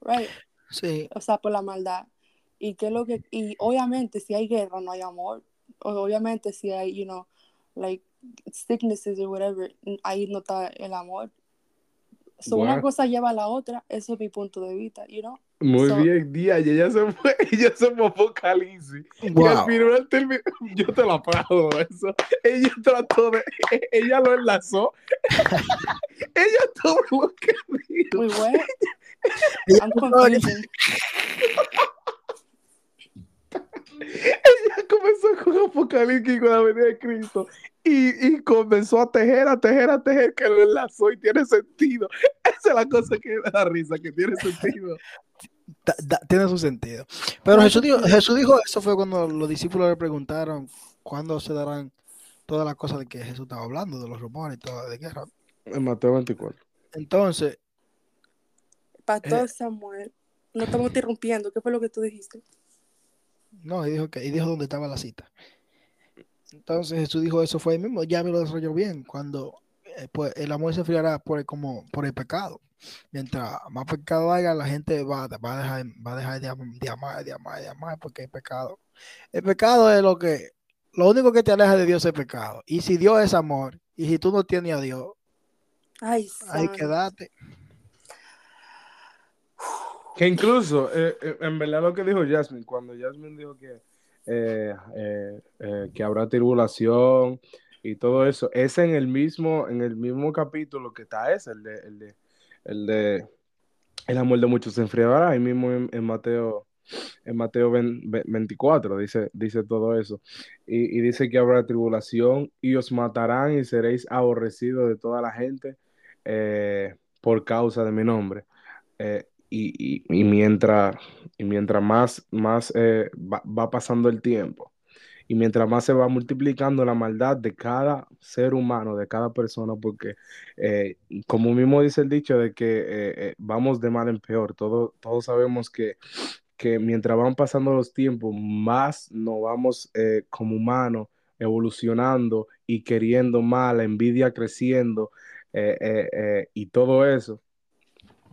right? Sí, O sea, por la maldad. Y qué es lo que y obviamente si hay guerra no hay amor. O- obviamente si hay, you know, like sicknesses or whatever, ahí no está el amor. So, una Wow. cosa lleva a la otra, eso es mi punto de vista, you know? Muy So- bien, Día, y ella se fue, ella se Apocalipsis. Y al Wow. final terminó, yo te la aplaudo eso. Ella trató de, ella lo enlazó. ella todo lo que dijo. Muy bueno. Ella comenzó con Apocalipsis y con la venida de Cristo. Y, y comenzó a tejer, a tejer, a tejer, que lo enlazó y tiene sentido. Esa es la cosa que me da risa, que tiene sentido. da- da- tiene su sentido. Pero Jesús dijo, Jesús dijo eso fue cuando los discípulos le preguntaron cuándo se darán todas las cosas de que Jesús estaba hablando, de los rumores y todo de guerra. En Mateo 24. Entonces, Pastor Samuel, no estamos interrumpiendo. ¿Qué fue lo que tú dijiste? No, y dijo que, y dijo dónde estaba la cita. Entonces Jesús dijo eso fue ahí mismo, ya me lo desarrolló bien, cuando eh, pues, el amor se enfriará por el, como, por el pecado. Mientras más pecado haya, la gente va, va a dejar, va a dejar de, am- de amar, de amar, de amar, porque el pecado. El pecado es lo que, lo único que te aleja de Dios es el pecado. Y si Dios es amor, y si tú no tienes a Dios, Ay, ahí santo. quédate. Que incluso, eh, eh, en verdad lo que dijo Jasmine, cuando Jasmine dijo que, eh, que habrá tribulación y todo eso, es en el mismo, en el mismo capítulo que está ese, el de, el de, el de el amor de muchos se enfriará, ahí mismo en, Mateo, en Mateo 20 24 dice, dice todo eso. Y, dice que habrá tribulación y os matarán y seréis aborrecidos de toda la gente por causa de mi nombre. Y, y- mientras, y mientras más, más eh, va, pasando el tiempo y mientras más se va multiplicando la maldad de cada ser humano, de cada persona, porque eh, como mismo dice el dicho de que eh, eh, vamos de mal en peor, todo, todos sabemos que, que mientras van pasando los tiempos, más nos vamos como humanos evolucionando y queriendo más, la envidia creciendo y todo eso.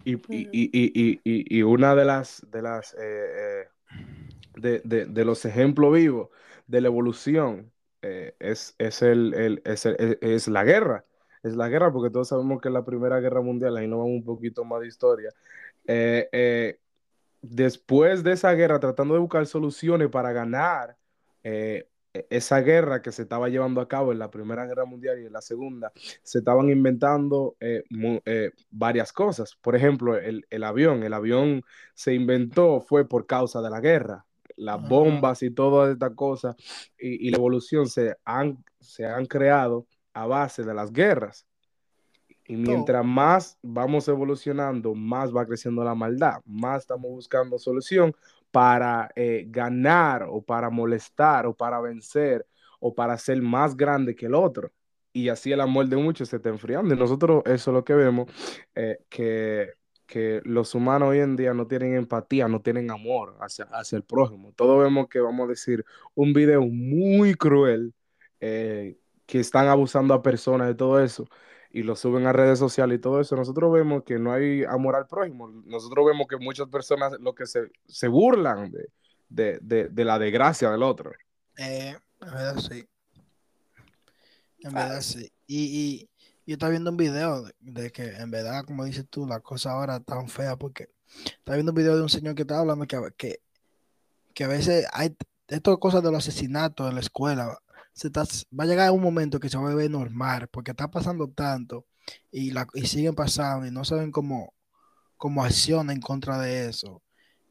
Y, y, y, y, y, y una de las, de, las eh, eh, de, de, de los ejemplos vivos de la evolución eh, es, es, el, el- es, el- es- es la guerra. es la guerra, porque todos sabemos que la Primera Guerra Mundial, ahí nos vamos un poquito más de historia, eh, después de esa guerra, tratando de buscar soluciones para ganar eh, e-, esa guerra que se estaba llevando a cabo en la Primera Guerra Mundial y en la Segunda, se estaban inventando eh, eh, varias cosas. Por ejemplo, el, avión. El avión se inventó fue por causa de la guerra. Las bombas y todas estas cosas y, la evolución se han, se han creado a base de las guerras. Y mientras más vamos evolucionando, más va creciendo la maldad, más estamos buscando solución para eh, ganar o para molestar o para vencer o para ser más grande que el otro. Y así el amor de muchos se está enfriando. Y nosotros eso es lo que vemos, eh, que, que, los humanos hoy en día no tienen empatía, no tienen amor hacia, hacia el prójimo. Todos vemos que, vamos a decir, un video muy cruel, eh, que están abusando a personas de todo eso y lo suben a redes sociales y todo eso, nosotros vemos que no hay amor al prójimo. Nosotros vemos que muchas personas lo que se, se burlan de, de, de, la desgracia del otro. Eh, en verdad sí. En verdad sí. Y, y yo estaba viendo un video de, que en verdad, como dices tú, la cosa ahora tan fea porque estaba viendo un video de un señor que estaba hablando que, que, que a veces hay estas cosas de los asesinatos en la escuela va a llegar un momento que se va a ver normal, porque está pasando tanto y, la, y siguen pasando y no saben cómo, cómo acciona en contra de eso.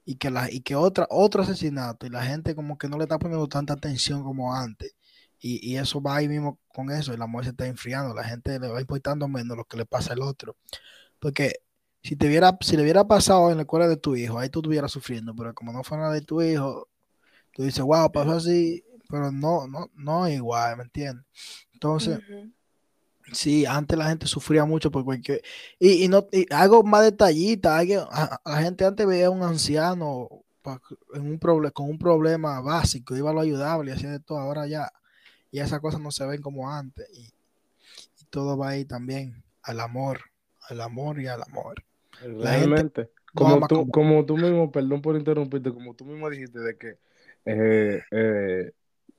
Y que, la, y que otra, otro asesinato y la gente como que no le está poniendo tanta atención como antes. Y, y eso va ahí mismo con eso, y la muerte se está enfriando, la gente le va importando menos lo que le pasa al otro. Porque si te viera, si le hubiera pasado en la escuela de tu hijo, ahí tú estuvieras sufriendo, pero como no fue nada de tu hijo, tú dices, wow, pasó así, pero no, no, no igual, ¿me entiendes? Entonces, sí, antes la gente sufría mucho por cualquier... Y, y no, y algo más detallita, la gente antes veía a un anciano en un con un problema básico, iba a lo ayudable y hacía de todo, ahora ya, y esas cosas no se ven como antes, y, todo va ahí también, al amor, al amor y al amor. Realmente. como, tú, como... tú mismo, perdón por interrumpirte, como tú mismo dijiste de que eh, eh,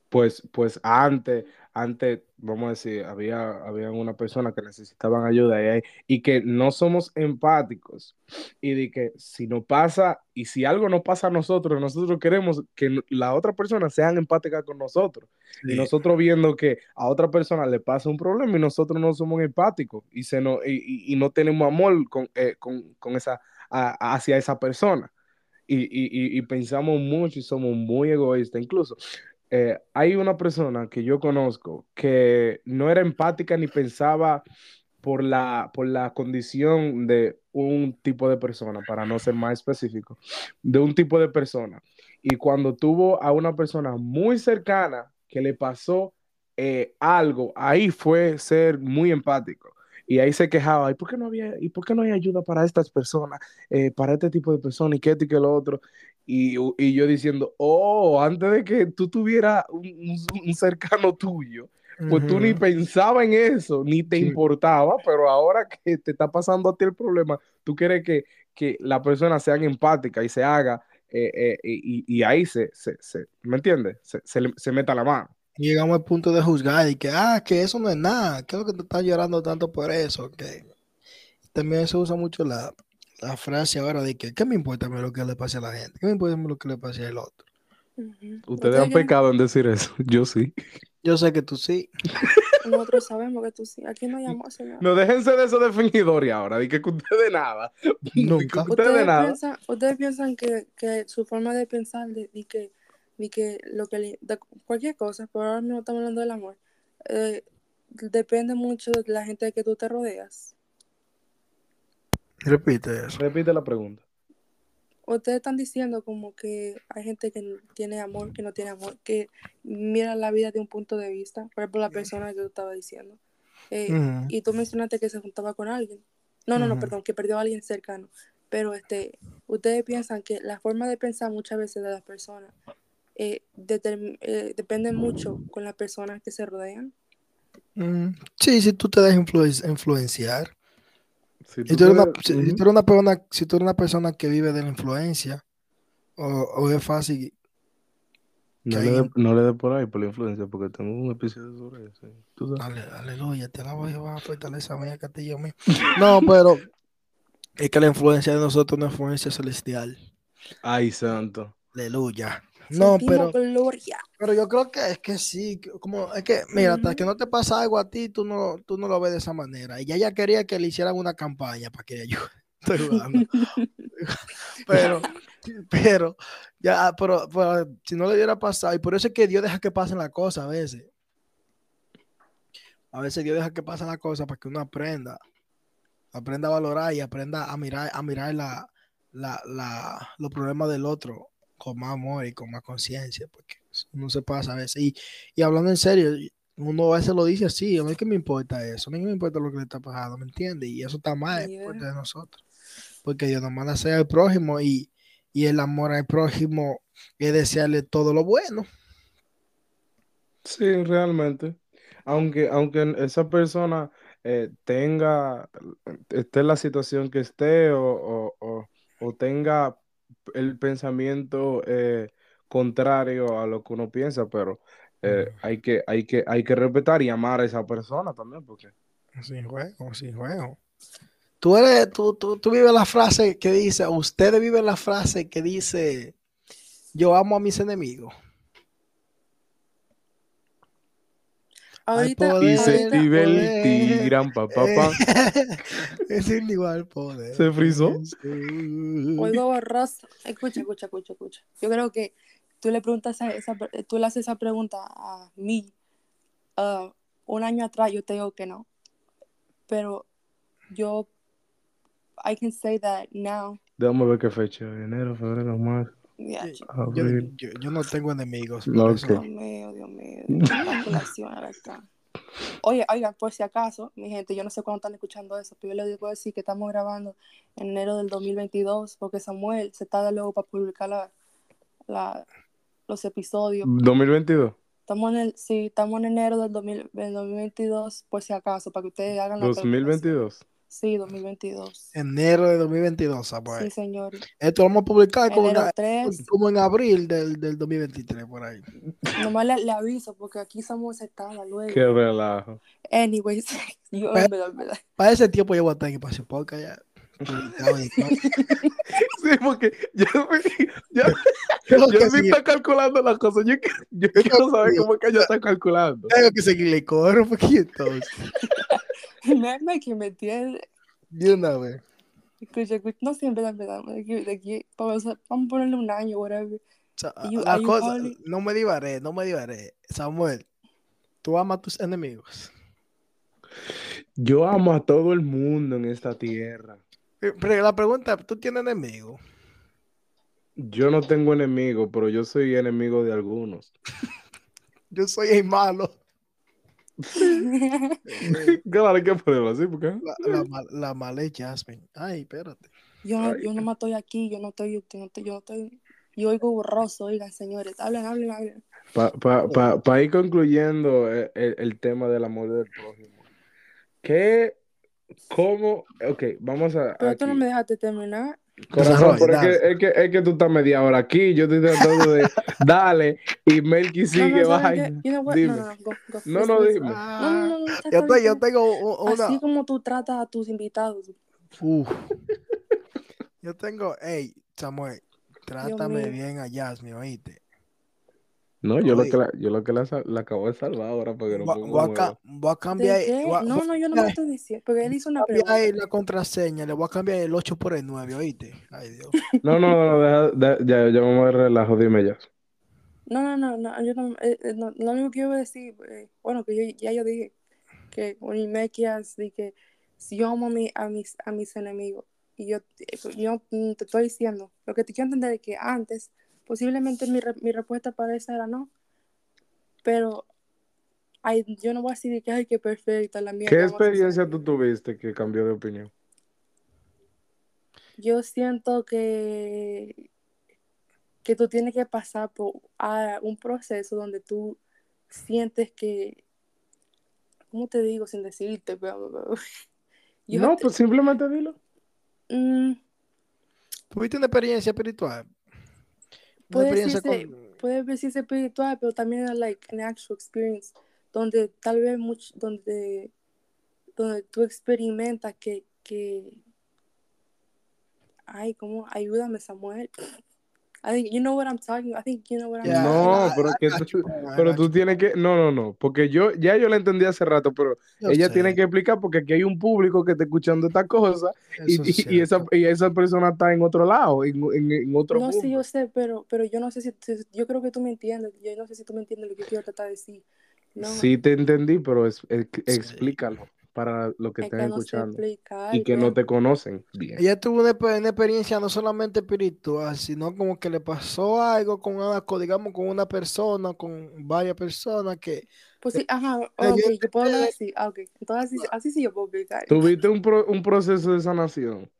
pues, pues antes, antes, vamos a decir, había, había una persona que necesitaban ayuda y, y que no somos empáticos y de que si no pasa y si algo no pasa a nosotros, nosotros queremos que la otra persona sean empática con nosotros y nosotros viendo que a otra persona le pasa un problema y nosotros no somos empáticos y, se no, y, y no tenemos amor con, eh, con, con esa, hacia esa persona. Y, y, y, pensamos mucho y somos muy egoístas. Incluso eh, hay una persona que yo conozco que no era empática ni pensaba por la, por la condición de un tipo de persona, para no ser más específico, de un tipo de persona. Y cuando tuvo a una persona muy cercana que le pasó eh, algo, ahí fue ser muy empático. Y ahí se quejaba, ¿y por qué no había, y por qué no hay ayuda para estas personas, eh, para este tipo de personas, y qué y qué lo otro? Y, yo diciendo, oh, antes de que tú tuvieras un, cercano tuyo, pues tú ni pensabas en eso, ni te importaba, pero ahora que te está pasando a ti el problema, tú quieres que, que la persona sea empática y se haga, eh, eh, y, ahí se, se, se, ¿me entiendes? Se, se, meta la mano. llegamos al punto de juzgar y que, ah, que eso no es nada, que es lo que te está llorando tanto por eso, que también se usa mucho la, la frase ahora de que, ¿qué me importa lo que le pase a la gente? ¿Qué me importa lo que le pase al otro? Ustedes han pecado en decir eso. Yo sí. Yo sé que tú sí. Nosotros sabemos que tú sí. Aquí no hay amor, señor. No déjense de eso de fingidor y ahora. Di que ustedes nada. Nunca. Ustedes, nada. Piensan, ustedes piensan que, que, su forma de pensar de, que, que lo que le, cualquier cosa, pero ahora mismo estamos hablando del amor, eh, depende mucho de la gente de que tú te rodeas. Repite eso. Repite la pregunta. Ustedes están diciendo como que hay gente que tiene amor, que no tiene amor, que mira la vida de un punto de vista, por ejemplo, la persona que tú estabas diciendo. Eh, y tú mencionaste que se juntaba con alguien. No, no, no, perdón, que perdió a alguien cercano. Pero este, ustedes piensan que la forma de pensar muchas veces de las personas eh, eh, depende mucho con las personas que se rodean. Mm, sí, si tú te dejas influenciar. Si tú, eres una, persona, si tú eres una persona que vive de la influencia, o, es fácil No le, hay- dé- no le dé por ahí por la influencia, porque tengo un episodio sobre eso. Tú sabes. Ale- aleluya, te la voy a fortaleza mía, castillo mío. No, pero es que la influencia de nosotros es una influencia celestial. Ay, santo. Aleluya. No, Sentimos pero, gloria. pero yo creo que es que sí, como es que, mira, hasta que no te pasa algo a ti, tú no, tú no lo ves de esa manera. Y ella quería que le hicieran una campaña para que ayude. Estoy jugando. pero, pero, ya, pero, pero si no le hubiera pasado, y por eso es que Dios deja que pasen las cosas a veces. A veces Dios deja que pasen las cosas para que uno aprenda, aprenda a valorar y aprenda a mirar, a mirar la, la, la- los problemas del otro con más amor y con más conciencia, porque uno se pasa a veces. Y, y hablando en serio, uno a veces lo dice así, a mí que me importa eso, a mí que me importa lo que le está pasando, ¿me entiendes? Y eso está mal Yeah. por de nosotros, porque Dios nos manda a ser al prójimo y, y el amor al prójimo es desearle todo lo bueno. Sí, realmente. Aunque, aunque esa persona eh, tenga, esté en la situación que esté o, o- o- o tenga el pensamiento eh, contrario a lo que uno piensa, pero eh, hay que, hay que, hay que respetar y amar a esa persona también, porque Sin juego, sin juego. Tú eres, tú, tú, tú vives la frase que dice, ustedes viven la frase que dice, yo amo a mis enemigos. Ahorita, poder, y se ahorita, active el poder. tigran, pa, pa, pa. es igual poder. ¿Se frizó? Oigo borroso. Escucha, escucha, escucha, escucha. Yo creo que tú le preguntas a esa, tú le haces esa pregunta a mí ah, un año atrás, yo te digo que no. Pero yo, I can say that now. Déjame ver qué fecha, enero, febrero, marzo, Yeah, chico. Yo, abril. yo- yo no tengo enemigos. No. Dios mío, Dios mío. Acá. Oye, oigan, por si acaso, mi gente, yo no sé cuándo están escuchando eso, pero yo les digo decir que estamos grabando en enero del 2022 porque Samuel se tarda luego para publicar la, la- los episodios. 2022, Estamos en el, sí, estamos en enero del, 2000 del 2022 por si acaso, para que ustedes hagan la calculación. 2022. Sí, 2022. Enero de 2022, Samuel. Sí, señor. Esto lo vamos a publicar como, en, Enero a- 3. como en abril del, del 2023, por ahí. Nomás le, le aviso porque aquí se tarda luego. Qué relajo. Anyways, yo Pero- en verdad, en verdad. Para ese tiempo yo voy a estar en Espacio Podcast ya. Sí, porque ya, me- ya, Tengo ya que me seguir- está calculando las cosas. Yo, quiero- yo quiero saber cómo es que ella está calculando. tengo que seguirle corro un poquito. Meme que me tiene. De una vez. Escucha, escucha, no siempre, en verdad. De aquí, de aquí, vamos a, vamos a ponerle un año, whatever. O sea, Are you- la cosa, no me divaré, no me divaré. Samuel, tú amas a tus enemigos. Yo amo a todo el mundo en esta tierra. Eh, Pero la pregunta, ¿tú tienes enemigos? Yo no tengo enemigos, pero yo soy enemigo de algunos. Yo soy el malo. Claro, hay que ponerlo así, porque La, la, mal- la mala es Jasmine. Ay, espérate. yo, no, yo no me estoy aquí, yo no estoy, yo no estoy, yo no estoy, yo oigo borroso, oigan, señores, hablen, hablen, hablen. para pa, pa- pa ir concluyendo eh, el, el tema del amor del prójimo. ¿Qué? ¿Cómo? Ok, vamos a. Pero tú no aquí. me dejaste terminar. Corazón, pero es que, es, que, es que tú estás media hora aquí. Yo estoy tratando de. Dale. Y Melky No, sigue, no, know what? Dime. No, no, no, go, go. No, no, dime. No, no, no, no, está yo, te- yo tengo una. Así como tú tratas a tus invitados. Uf. Yo tengo, hey, Samuel, trátame bien a Jasmine, oíste. No, yo lo que la, yo lo que la, la acabo de salvar ahora para que no Voy, voy a, ca- voy a ¿De cambiar, qué? voy a- No, voy no, yo no me estoy diciendo, porque él hizo una pregunta. ahí la contraseña, le voy a cambiar el 8 por el 9, oíste. Ay, Dios. No, no, no, deja- de- ya, ya vamos a relajo, dime ya. No, no, no, no, yo no, eh, eh, no, lo único que yo iba a decir, eh, bueno, que yo, ya yo dije, que us, de que si yo amo a, mi- a, mis, a mis enemigos, y yo, eh, yo mm, te estoy diciendo, lo que te quiero entender es que antes, posiblemente mi, re- mi respuesta para esa era no, pero ay, yo no voy a decir de que, ay, qué perfecta la mía. ¿Qué vamos a hacer". experiencia tú tuviste que cambió de opinión? Yo siento que, que tú tienes que pasar por a un proceso donde tú sientes que, ¿cómo te digo sin decirte? Pero- Yo no, te- pues simplemente dilo. mm, ¿Tuviste una experiencia espiritual? Puede decirse- con, puede decirse espiritual, pero también es like an actual experience, donde tal vez mucho, donde, donde tú experimentas que, que, ay, ¿cómo? Ayúdame, Samuel. I think you know what I'm talking. I think you know what I'm Yeah. No, pero I que tú, pero tú tienes que, no, no, no, porque yo, ya yo la entendí hace rato, pero Yo ella sé, tiene que explicar porque aquí hay un público que está escuchando esta cosa y, es y- y esa, y esa persona está en otro lado, en, en- en otro No, sí, mundo. yo sé, pero, pero yo no sé si, yo creo que tú me entiendes. Yo no sé si tú me entiendes lo que quiero tratar de decir. No, Sí te entendí, pero es- Sí. explícalo para los que es estén que no sé escuchando explicar. y que no te conocen bien. Ella tuvo una, una experiencia no solamente espiritual, sino como que le pasó algo con una, digamos, con una persona, con varias personas que Pues sí, ajá, Eh, ok, yo- yo puedo hablar así. Ah, ok, entonces así, así sí yo puedo explicar. Tuviste un, pro- un proceso de sanación.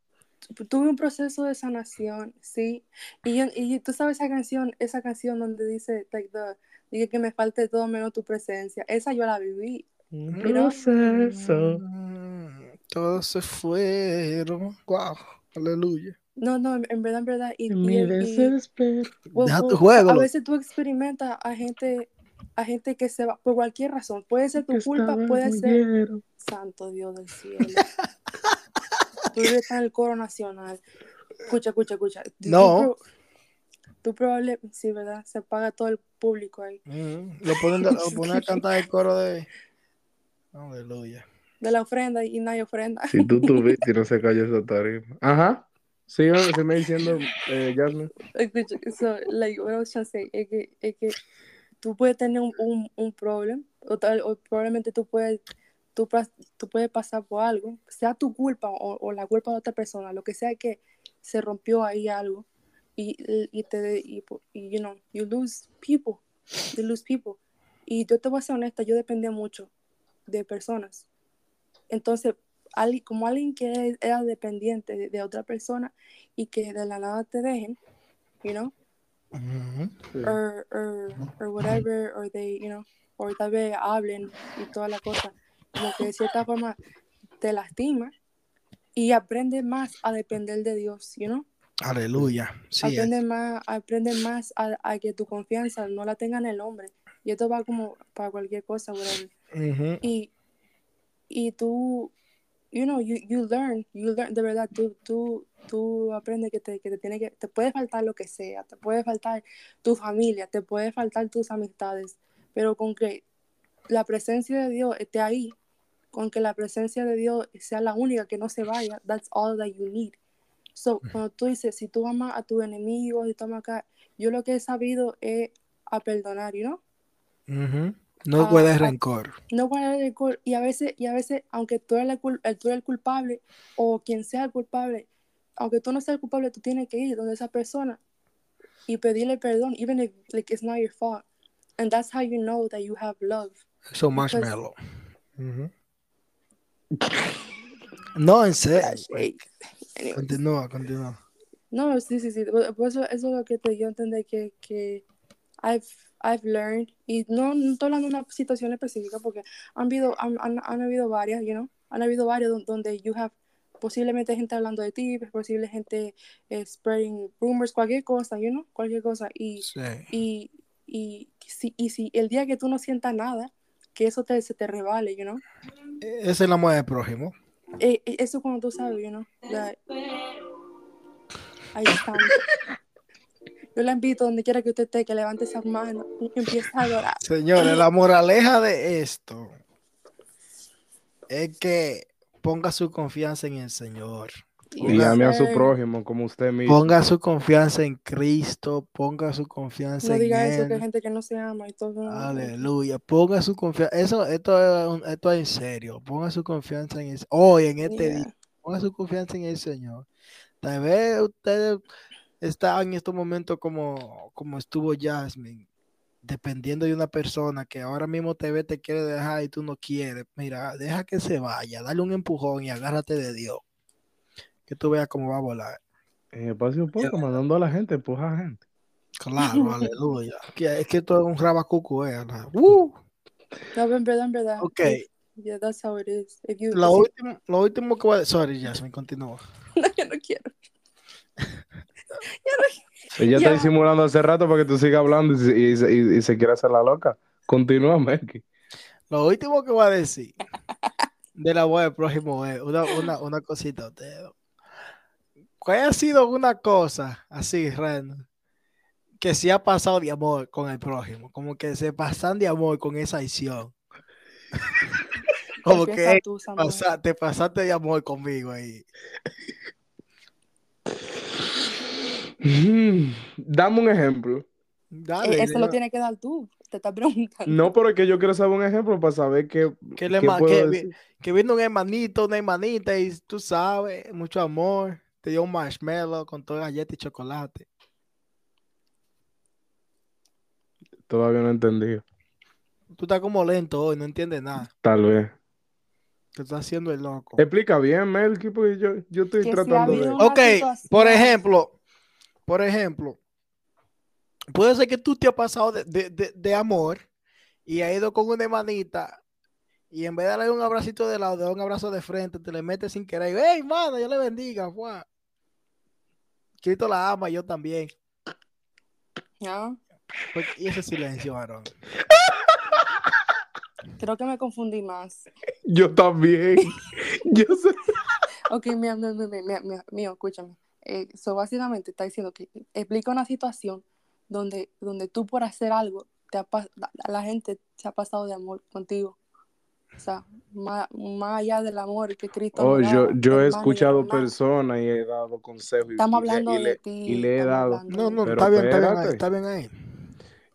tuve un proceso de sanación, sí. Y, yo- y tú sabes esa canción, esa canción donde dice, like the, dije que me falte todo menos tu presencia. Esa yo la viví. Un proceso. mm, todos se fueron. Wow, aleluya. No, no, en, verdad, en verdad. Y, mi y- well, Deja tu juego, A veces tú experimentas a gente, a gente que se va por cualquier razón. Puede ser tu Que culpa, puede ser lleno. santo Dios del cielo. tú vives en el coro nacional. Escucha, escucha, escucha. No. Tú, tú probable, sí, ¿verdad? Se paga todo el público ahí. Mm, lo ponen, lo ponen a cantar el coro de. Aleluya. de la ofrenda y nadie ofrenda. Si tú tuviste y no se calla esa tarima. Ajá. Sigue, me diciendo, eh, Jasmine. Escucha, so, like, what I was trying to say, es que, es que tú puedes tener un, un, un problema, o, tal- o probablemente tú puedes, tú, pas- tú puedes pasar por algo, sea tu culpa o, o la culpa de otra persona, lo que sea que se rompió ahí algo, y, y te, y, y, you know, you lose people, you lose people. Y yo te voy a ser honesta, yo dependía mucho de personas. Entonces, alguien- como alguien que era dependiente de, de otra persona y que de la nada te dejen, you know. Sí. or, or, or whatever, or they, you know, or tal vez hablen y toda la cosa, como que de cierta forma te lastima y aprende más a depender de Dios, you know, Aleluya. Sí, es. aprende más, aprende más a, a que tu confianza no la tenga en el hombre, y esto va como para cualquier cosa, whatever. Y, y tú, you know, you, you learn, you learn, de verdad, tú, tú, tú aprendes que te, que te tiene que, te puede faltar lo que sea, te puede faltar tu familia, te puede faltar tus amistades, pero con que la presencia de Dios esté ahí, con que la presencia de Dios sea la única que no se vaya, that's all that you need. So, cuando tú dices, si tú amas a tus enemigos y tomas acá, yo lo que he sabido es a perdonar, you know? Ujú. No Ah, guardes ah, rencor. no guardar el cul- y a veces y a veces aunque tú eres, el, cul- el- tú eres el culpable o quien sea el culpable aunque tú no seas el culpable tú tienes que ir donde esa persona y pedirle perdón even if like it's not your fault and that's how you know that you have love Eso marshmallow. Ujú. No, en serio. Anyway. Continúa, continúa. no sí sí sí por eso eso es lo que te yo entendí que que I've I've learned y no, no estoy hablando de una situación específica porque han habido han, han, han habido varias you know han habido varias don- donde you have posiblemente gente hablando de ti posible gente eh, spreading rumors cualquier cosa you know cualquier cosa y Sí. y y si y si el día que tú no sientas nada que eso te se te revale you know Esa es la mujer del prójimo. Eh, eh, eso cuando tú sabes you know that ahí está yo la invito donde quiera que usted esté que levante esas manos y empiece a adorar Señores, la moraleja de esto es que ponga su confianza en el Señor. Y ame a su prójimo como usted mismo. Ponga su confianza en Cristo, ponga su confianza no en diga eso Él. que hay gente que no se ama y todo Aleluya, ponga su confianza. Eso, esto esto es en serio. Ponga su confianza en el, hoy, en este Yeah. día. Ponga su confianza en el Señor. Tal vez ustedes están en estos momentos como, como estuvo Jasmine, dependiendo de una persona que ahora mismo te ve, te quiere dejar y tú no quieres. Mira, deja que se vaya, dale un empujón y agárrate de Dios. Que tú veas cómo va a volar. En espacio poco, mandando a la gente, empuja a gente. Claro, aleluya. Que, es que esto es un rabacucu, eh. la- ¡Uh! no en verdad en verdad Ok. yeah that's how it is if you Lo último, lo último que voy a Sorry, Jasmine, continúa. no, yo no quiero Ella está disimulando hace rato para que tú sigas hablando y, se- y se- y- y se quiera hacer la loca. Continúa, Melky. Lo último que voy a decir del amor del prójimo es una, una, una cosita. ¿Cuál ha sido una cosa así, random, que sí ha pasado de amor con el prójimo? Como que se pasan de amor con esa acción. Como que tú, Samuel. pasa- te pasaste de amor conmigo ahí. Dame un ejemplo. Dale, Eh, Eso lo ya. tiene que dar tú. Te está preguntando. No, pero es que yo quiero saber un ejemplo para saber qué, que, le qué puedo que, decir. que vino un hermanito, una hermanita y tú sabes, mucho amor. Te dio un marshmallow con toda galleta y chocolate. Todavía no he entendido. Tú estás como lento hoy, no entiendes nada. Tal vez. Te estás haciendo el loco. Explica bien, Melky, porque yo, yo estoy Que si ha tratando de... Ok, por ejemplo, por ejemplo, puede ser que tú te has pasado de, de- de- de amor y has ido con una hermanita y en vez de darle un abracito de lado, de un abrazo de frente, te le metes sin querer. y, ¡Hey, mano, Dios le bendiga! ¡Fua! Cristo la ama, yo también. Ah, Pues, y ese silencio, varón. Creo que me confundí más. Yo también. yo sé. Ok, mío, mío, mío, mío, mío, mío, escúchame. Eh, básicamente está diciendo que explica una situación donde, donde tú por hacer algo, te ha la, la gente se ha pasado de amor contigo. O sea, más, más allá del amor que Cristo Oh, yo, yo he y escuchado personas y he dado consejos. y- Estamos y le- hablando y de le- ti. y le he dado. hablando No, no, está bien, está bien, ahí, está bien ahí.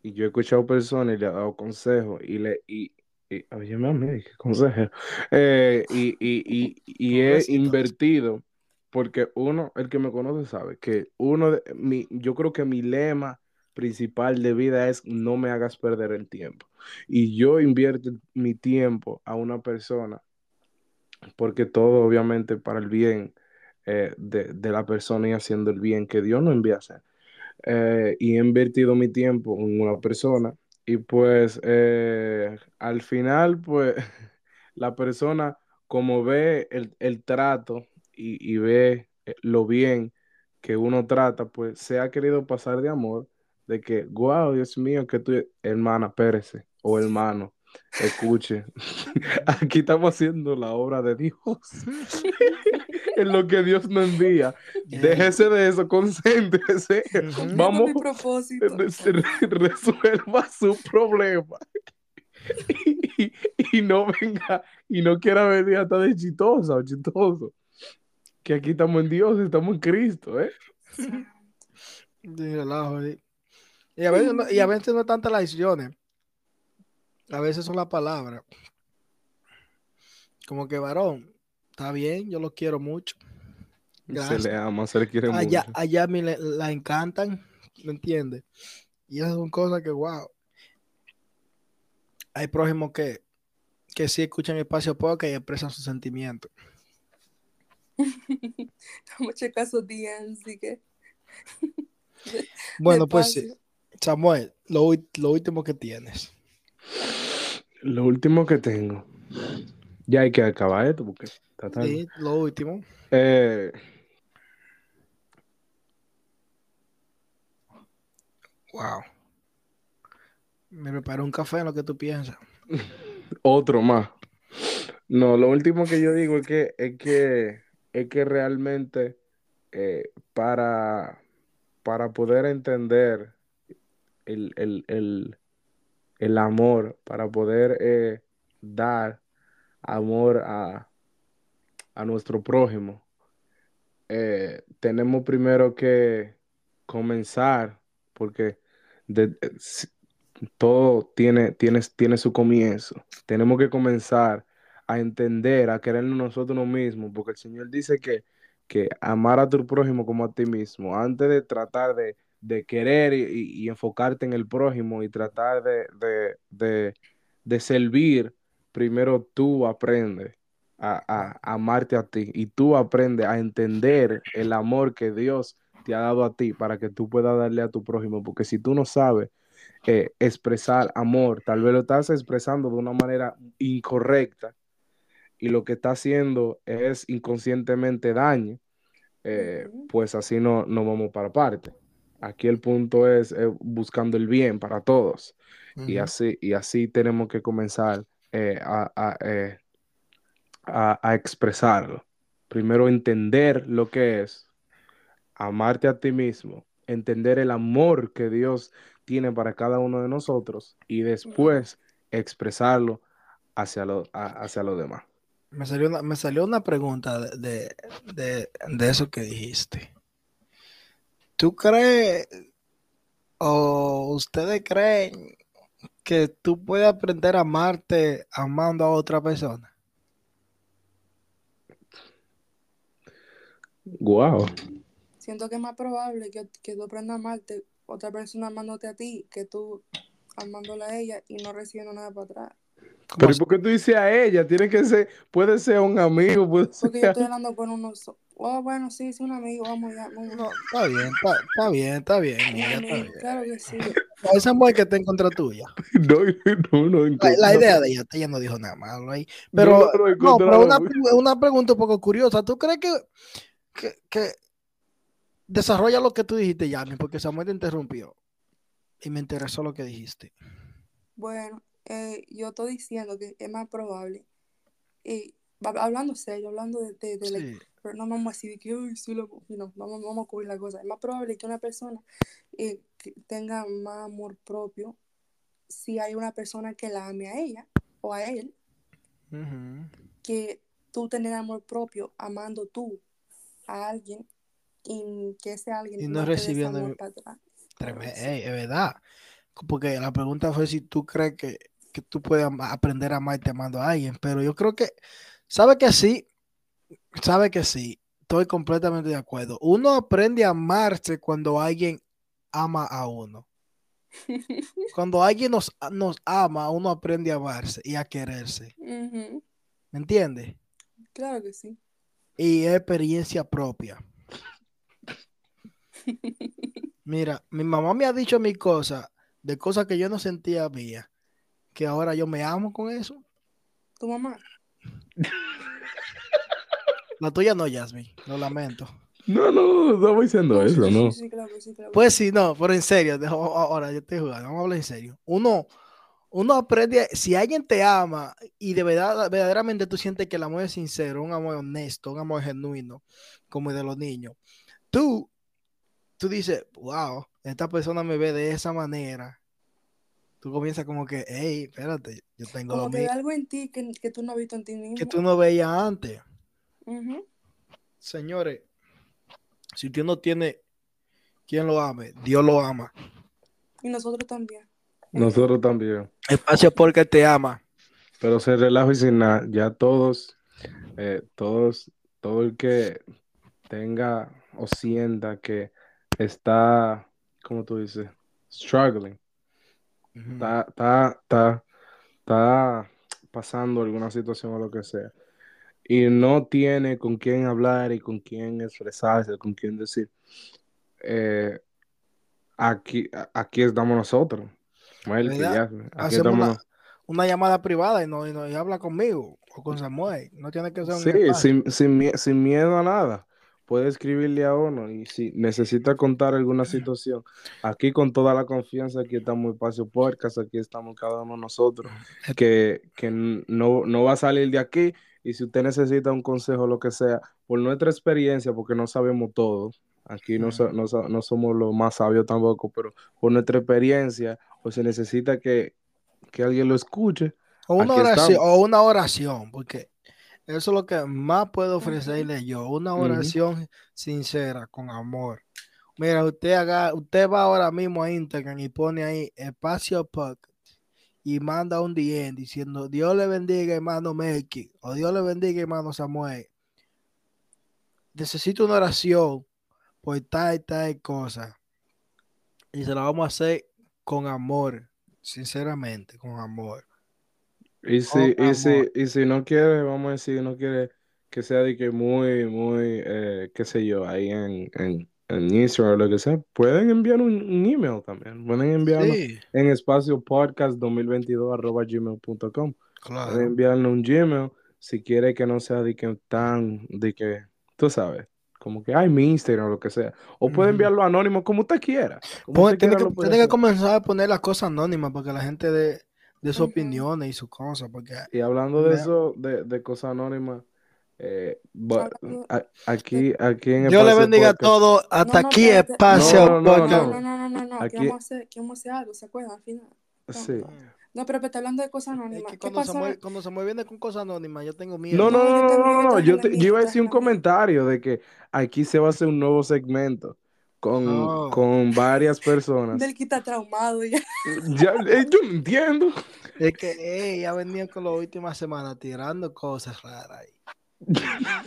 Y yo he escuchado personas y le he dado consejos y le y, y oye, mami, qué consejero. Eh, y, y, y, y he invertido porque uno, el que me conoce sabe que uno mi, yo creo que mi lema principal de vida es no me hagas perder el tiempo. Y yo invierto mi tiempo a una persona porque todo obviamente para el bien eh, de, de la persona y haciendo el bien que Dios nos envía a hacer eh, y he invertido mi tiempo en una persona y pues eh, al final pues la persona como ve el, el trato y, y ve eh, lo bien que uno trata pues se ha querido pasar de amor de que wow Dios mío que tú hermana pérese o hermano escuche aquí estamos haciendo la obra de Dios en lo que Dios nos envía déjese de eso concéntrese. Vamos. Ese es mi propósito. Re- resuelva su problema y, y- y no venga y no quiera venir hasta de chitosa o chitoso que aquí estamos en Dios estamos en Cristo ¿eh? Relajo. Y a veces no, y a veces no tantas las acciones. A veces son las palabras. Como que varón, está bien, yo lo quiero mucho. Gracias. se le ama se le quiere Allá, mucho allá a mí le- la encantan, ¿me entiendes? Y esas son cosas que, wow. Hay prójimos que, que sí escuchan espacio poca y expresan sus sentimientos. A checar sus DMs, así que. Bueno, pues sí. Samuel, lo, último que tienes. lo último que tengo ya hay que acabar esto porque está tarde. Sí, lo último. Eh, Wow. Me preparé un café en lo que tú piensas. Otro más. No, lo último que yo digo es que es que es que realmente eh, para, para poder entender el, el- el- el amor, para poder eh, dar amor a, a nuestro prójimo, eh, tenemos primero que comenzar, porque todo tiene, tiene, tiene su comienzo. Tenemos que comenzar a entender, a querernos nosotros mismos, porque el Señor dice que, que amar a tu prójimo como a ti mismo, antes de tratar de, de querer y, y- enfocarte en el prójimo y tratar de, de, de, de servir, primero tú aprendes a amarte a ti y tú aprendes a entender el amor que Dios te ha dado a ti para que tú puedas darle a tu prójimo, porque si tú no sabes eh, expresar amor, tal vez lo estás expresando de una manera incorrecta y lo que está haciendo es inconscientemente daño, eh, pues así no, no vamos para parte. Aquí el punto es eh, buscando el bien para todos. Y así, y así tenemos que comenzar eh, a, a, a- a expresarlo. Primero entender lo que es amarte a ti mismo, entender el amor que Dios tiene para cada uno de nosotros y después expresarlo hacia, lo, a- hacia los demás. Me salió una, me salió una pregunta de, de, de- de eso que dijiste. ¿Tú crees o ustedes creen que tú puedes aprender a amarte amando a otra persona? Wow. Siento que es más probable que, que tú aprendas a amarte otra persona amándote a ti que tú amándola a ella y no recibiendo nada para atrás. ¿Cómo Pero por qué tú dices a ella? Tiene que ser, puede ser un amigo, puede ser. Porque yo estoy hablando con unos... Oh, bueno, sí, sí, un amigo, vamos ya. Vamos. No, está bien, está, está bien, está bien, está claro que sí. Esa mujer que está en contra tuya. No, no, no. en La, idea de ella, ella no dijo nada malo ahí. No, Pero, no, no, no, pero una, una pregunta un poco curiosa. ¿Tú crees que, que, que desarrolla lo que tú dijiste, Yami? Porque Samuel te interrumpió y me interesó lo que dijiste. Bueno, eh, yo estoy diciendo que es más probable, y hablando serio, hablando de, de, de la- pero no vamos a decir que, "Ay, sí, lo, no, vamos, vamos a cubrir la cosa. Es más probable que una persona eh, que tenga más amor propio si hay una persona que la ame a ella o a él, que tú tener amor propio amando tú a alguien y que ese alguien Y no recibiendo amor para atrás. Es verdad. Porque la pregunta fue si tú crees que, que tú puedes aprender a amarte amando a alguien. Pero yo creo que, sabe que sí, sabe que sí. Estoy completamente de acuerdo. Uno aprende a amarse cuando alguien ama a uno. Cuando alguien nos, nos ama, uno aprende a amarse y a quererse. Ujú, ¿Me entiendes? Claro que sí. Y experiencia propia. Mira, mi mamá me ha dicho mi cosas, de cosas que yo no sentía mía, que ahora yo me amo con eso. Tu mamá. La tuya no, Yasmin, lo lamento. No, no, no estamos diciendo eso, sí, ¿no? sí, sí, claro que sí, claro que Pues sí, no, pero en serio, ahora yo estoy jugando, vamos a hablar en serio. Uno, uno aprende, si alguien te ama y de verdad, verdaderamente tú sientes que el amor es sincero, un amor honesto, un amor genuino, como el de los niños, tú, tú dices, wow, esta persona me ve de esa manera. Tú comienzas como que, hey, espérate, yo tengo lo Como que hay algo en ti que, que tú no has visto en ti mismo. que tú no veías antes. Señores, si usted no tiene quien lo ame, Dios lo ama. Y nosotros también. Nosotros también. Espacio porque te ama. Pero se relajo y sin nada, ya todos, eh, todos, todo el que tenga o sienta que está, ¿cómo tú dices? Struggling, está, está, está, está pasando alguna situación o lo que sea, y no tiene con quién hablar y con quién expresarse, con quién decir, eh, aquí, aquí estamos nosotros. Una, nos- una llamada privada y, no, y, no- y habla conmigo o con Samuel. No tiene que ser un Sí, sin miedo a nada. Puede escribirle a uno y si necesita contar alguna situación, aquí con toda la confianza, aquí estamos Espacio Podcast, aquí estamos cada uno de nosotros, que, que n- no, no va a salir de aquí y si usted necesita un consejo, lo que sea, por nuestra experiencia, porque no sabemos todo, aquí no, no, no somos los más sabios tampoco, pero por nuestra experiencia, o se necesita que, que alguien lo escuche, O una oración, o una oración, porque eso es lo que más puedo ofrecerle yo, una oración sincera, con amor. Mira, usted haga, usted va ahora mismo a Instagram y pone ahí espacio podcast y manda un DM diciendo Dios le bendiga hermano Melky o Dios le bendiga hermano Samuel. Necesito una oración por tal y tal cosa. Y se la vamos a hacer con amor, sinceramente, con amor. Y si, y si, amor. y si no quiere, vamos a decir, no quiere que sea de que muy, muy, eh, qué sé yo, ahí en, en, en Instagram o lo que sea, pueden enviar un, un email también. Pueden enviarlo Sí, en espacio podcast 2022 arroba gmail.com. Pueden claro. enviarle un Gmail si quiere que no sea de que tan, de que, tú sabes, como que, ay, mi Instagram o lo que sea. O puede Ujú. enviarlo anónimo como usted quiera. Como Pon- usted tiene quiera que, lo puede tiene que hacer. comenzar a poner las cosas anónimas para que la gente dé de sus Ujú. opiniones y sus cosas, porque Y hablando de Me- eso, de, de cosas anónimas, eh, a- aquí, aquí en Dios le Espacio bendiga a Podcast- todos. Hasta no, aquí espacio No, no, no, podcast. No, no, no, no, no, no. Aquí- Que vamos a hacer, que vamos a hacer algo, ¿se acuerdan? Al final. Sí. No, pero, está hablando de cosas Es anónimas. que ¿Qué cuando? Samuel, cuando Samuel viene con cosas anónimas, yo tengo miedo. No, no, No, no, no, yo te- yo iba a decir un comentario de que aquí se va a hacer un nuevo segmento con, Oh. con varias personas. Belki está traumado ya. Ya, eh, yo no entiendo. Es que ey, ya venían con las últimas semanas tirando cosas raras. ahí.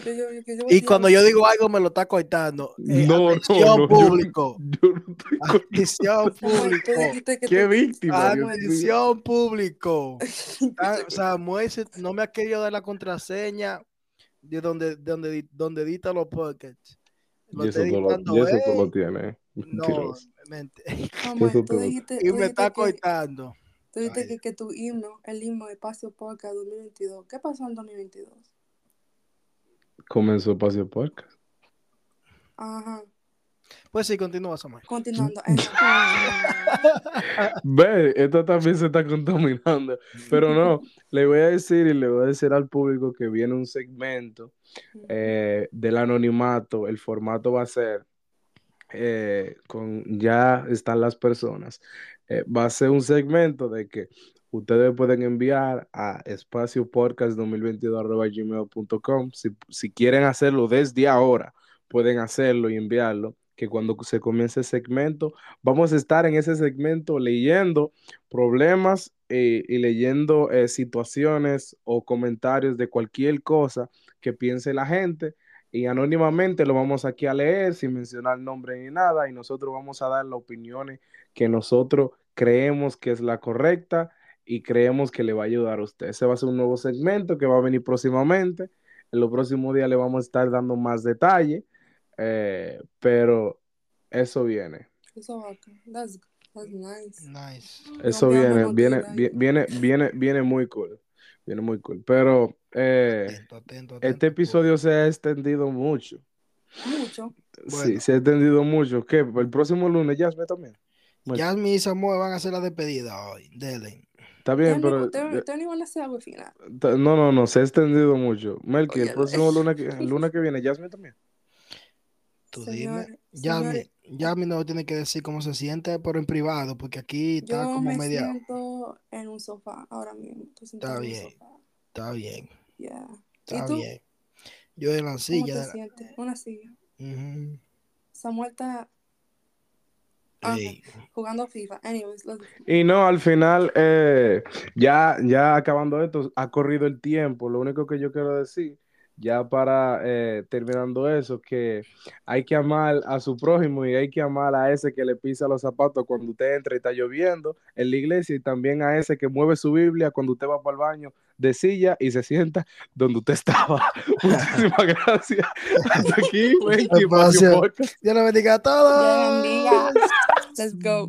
Que yo- que yo Y cuando yo digo algo, me lo está cortando. Eh, No, no, atención, no, yo- público. Yo no estoy con- Atención, público. que Qué víctima. Atención, público. Ah, Samuel se- no me ha querido dar la contraseña de donde, de donde, donde edita los podcasts. Lo Y eso está tú lo, editando y eso tú lo tienes. No, mente. Tú todo. dijiste, Y me está cortando. tú dijiste que, que tu himno, el himno de Espacio Podcast 2022. ¿Qué pasó en 2022? Comenzó Espacio Podcast. Ajá. Pues sí, continúa, Samuel. Continuando. eso. Ve, esto también se está contaminando. Pero no, le voy a decir y le voy a decir al público que viene un segmento eh, del anonimato. El formato va a ser eh, con ya están las personas. Eh, va a ser un segmento de que ustedes pueden enviar a espaciopodcast2022.gmail.com si, si quieren hacerlo desde ahora, pueden hacerlo y enviarlo. Que cuando se comience el segmento, vamos a estar en ese segmento leyendo problemas eh, y leyendo eh, situaciones o comentarios de cualquier cosa que piense la gente y anónimamente lo vamos aquí a leer sin mencionar nombre ni nada y nosotros vamos a dar las opiniones que nosotros creemos que es la correcta y creemos que le va a ayudar a usted. Ese va a ser un nuevo segmento que va a venir próximamente. En los próximos días le vamos a estar dando más detalle, eh, pero eso viene. Eso va acá. That's, that's nice. Nice. Eso No, viene, viene, viene, viene, viene muy cool. Viene muy cool. Pero eh, Atento, atento, este episodio se ha extendido mucho. Mucho. Sí, Bueno. se ha extendido mucho. ¿Qué? El próximo lunes, Jasmine también. Bueno, Jasmine y Samuel van a hacer la despedida hoy. Dele. está bien, pero. No, no, no, se ha extendido mucho. Melky, el próximo lunes que, el lunes que viene, Jasmine también. Tú Señores, dime. Jasmine, Jasmine no tiene que decir cómo se siente, pero en privado, porque aquí está Yo como me media. siento en un sofá ahora mismo. Está bien. sofá. Está bien, Yeah. está ¿Y tú? bien. Yo en la ¿Cómo silla. te de la- sientes? Una silla. Ujú. Samuel está Ah, Ey. jugando FIFA. Anyways, Y no, al final, eh, ya, ya acabando esto, ha corrido el tiempo. Lo único que yo quiero decir, ya para eh, terminando eso, que hay que amar a su prójimo y hay que amar a ese que le pisa los zapatos cuando usted entra y está lloviendo en la iglesia y también a ese que mueve su Biblia cuando usted va para el baño de silla y se sienta donde usted estaba. Muchísimas gracias. Hasta aquí. Dios le bendiga a Dios todos. bendiga. Let's go.